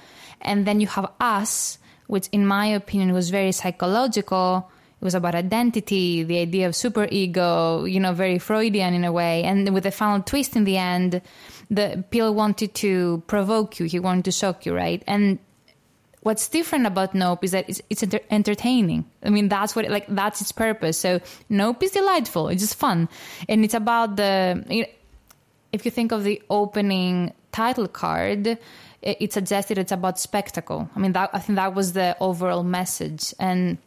Speaker 6: And then you have us which in my opinion was very psychological. It was about identity the idea of super ego you know very freudian in a way. And with the final twist in the end the Peele wanted to provoke you he wanted to shock you right and what's different about Nope is that it's, it's enter- entertaining. I mean, that's what like that's its purpose. So Nope is delightful. It's just fun, and it's about the. If you think of the opening title card, it, it suggested it's about spectacle. I mean, that I think that was the overall message and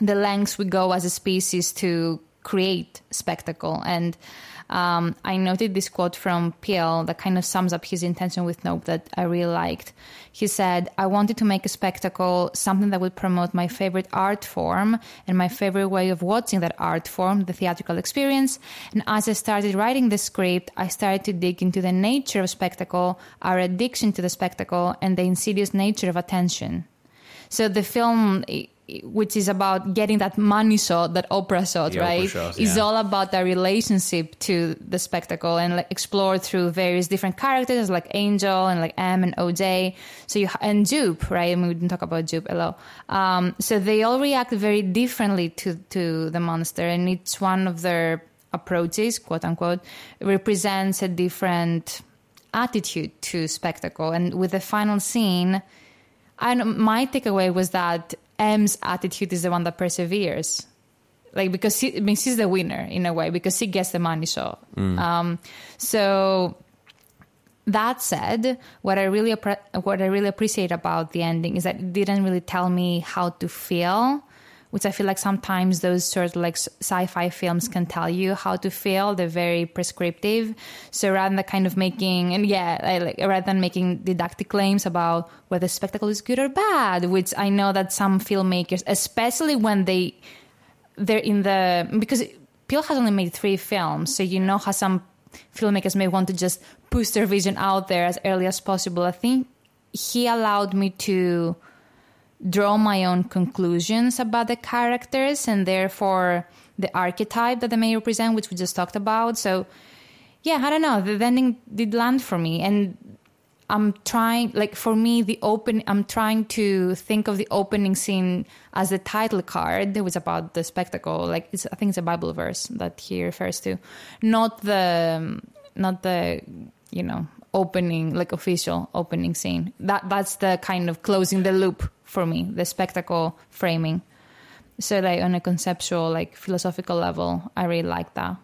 Speaker 6: the lengths we go as a species to create spectacle. And um, I noted this quote from Peele that kind of sums up his intention with Nope that I really liked. He said, I wanted to make a spectacle, something that would promote my favorite art form and my favorite way of watching that art form, the theatrical experience. And as I started writing the script, I started to dig into the nature of spectacle, our addiction to the spectacle, and the insidious nature of attention. So the film, which is about getting that money shot, that Oprah shot,
Speaker 10: The Oprah
Speaker 6: right,
Speaker 10: shot,
Speaker 6: is
Speaker 10: yeah.
Speaker 6: all about the relationship to the spectacle and like explored through various different characters like Angel and like Em and OJ. So you and Jupe, right? And we didn't talk about Jupe a lot. Um, so they all react very differently to to the monster, and each one of their approaches, quote unquote, represents a different attitude to spectacle. And with the final scene, and my takeaway was that Em's attitude is the one that perseveres. Like because she, I mean she's the winner in a way because she gets the money shot. Um, so that said, what I really what I really appreciate about the ending is that it didn't really tell me how to feel, which I feel like sometimes those sort of like sci-fi films can tell you how to feel. They're very prescriptive. So rather than kind of making and yeah, I like rather than making didactic claims about whether spectacle is good or bad, which I know that some filmmakers, especially when they they're in the because Peele has only made three films, so you know how some filmmakers may want to just push their vision out there as early as possible. I think he allowed me to draw my own conclusions about the characters and therefore the archetype that they may represent, which we just talked about. So yeah, I don't know. The ending did land for me, and I'm trying, like for me, the open. I'm trying to think of the opening scene as the title card, which is about the spectacle. Like it's, I think it's a Bible verse that he refers to, not the, not the, you know, opening like official opening scene. That that's the kind of closing the loop for me, the spectacle framing. So like on a conceptual, like philosophical level, I really like that.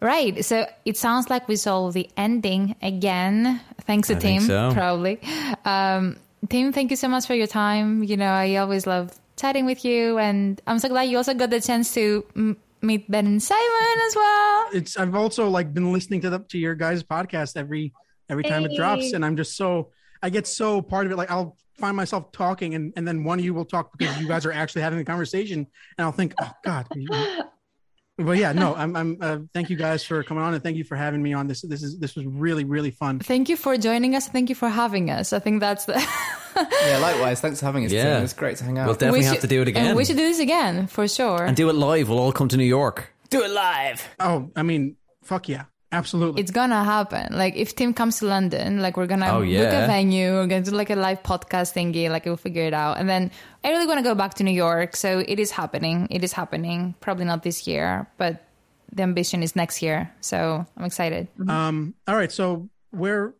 Speaker 6: Right. So it sounds like we saw the ending again. Thanks to
Speaker 10: I
Speaker 6: Tim,
Speaker 10: so.
Speaker 6: probably. Um, Tim, thank you so much for your time. You know, I always love chatting with you, and I'm so glad you also got the chance to m- meet Ben and Simon as well.
Speaker 9: It's I've also like been listening to the to your guys' podcast every every time it drops, and I'm just so I get so part of it. Like I'll find myself talking, and and then one of you will talk because you guys are actually having a conversation, and I'll think, oh God. But yeah, no, I'm. I'm. Uh, thank you guys for coming on, and thank you for having me on. This. This is. This was really, really fun.
Speaker 6: Thank you for joining us. Thank you for having us. I think that's the.
Speaker 7: Yeah, likewise. Thanks for having us.
Speaker 10: Yeah.
Speaker 7: It's great to hang out.
Speaker 10: We'll definitely
Speaker 6: We
Speaker 10: have to do it again.
Speaker 6: We should do this again for sure.
Speaker 10: and do it live. We'll all come to New York.
Speaker 7: do it live.
Speaker 9: Oh, I mean, fuck yeah, absolutely.
Speaker 6: it's gonna happen. Like if Tim comes to London, like we're gonna
Speaker 10: Oh,
Speaker 6: book a venue, we're gonna do like a live podcast thingy, like we'll figure it out. And then I really wanna go back to New York, so it is happening. It is happening. Probably not this year, but the ambition is next year. So I'm excited.
Speaker 9: Um. All right. So where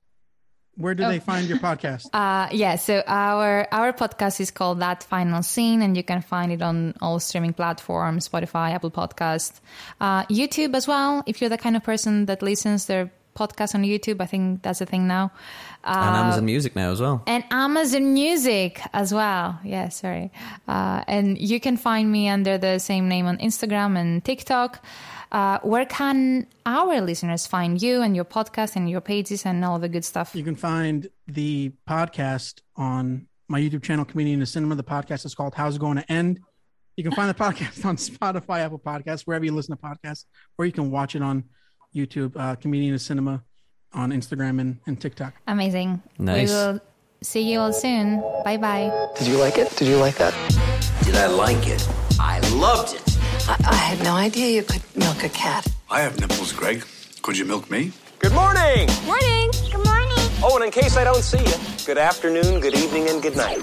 Speaker 9: where do they find your podcast?
Speaker 6: Uh, yeah, so our our podcast is called That Final Scene, and you can find it on all streaming platforms, Spotify, Apple Podcast, uh, YouTube as well. If you're the kind of person that listens their podcast on YouTube, I think that's the thing now. Uh,
Speaker 10: and Amazon Music now as well.
Speaker 6: and Amazon Music as well. Yeah, sorry. Uh, and you can find me under the same name on Instagram and TikTok. Uh, where can our listeners find you and your podcast and your pages and all the good stuff?
Speaker 9: You can find the podcast on my YouTube channel, Comedian of Cinema. The podcast is called How's It Going to End? You can find the podcast on Spotify, Apple Podcasts, wherever you listen to podcasts, or you can watch it on YouTube, uh, Comedian of Cinema on Instagram and, and TikTok.
Speaker 6: Amazing.
Speaker 10: Nice.
Speaker 6: We will see you all soon. Bye bye.
Speaker 5: Did you like it? Did you like that?
Speaker 3: Did I like it? I loved it.
Speaker 8: I, I had no idea you could milk a cat.
Speaker 4: I have nipples, Greg. Could you milk me?
Speaker 5: Good morning.
Speaker 2: Morning. Good morning.
Speaker 5: Oh, and in case I don't see you, good afternoon, good evening, and good night.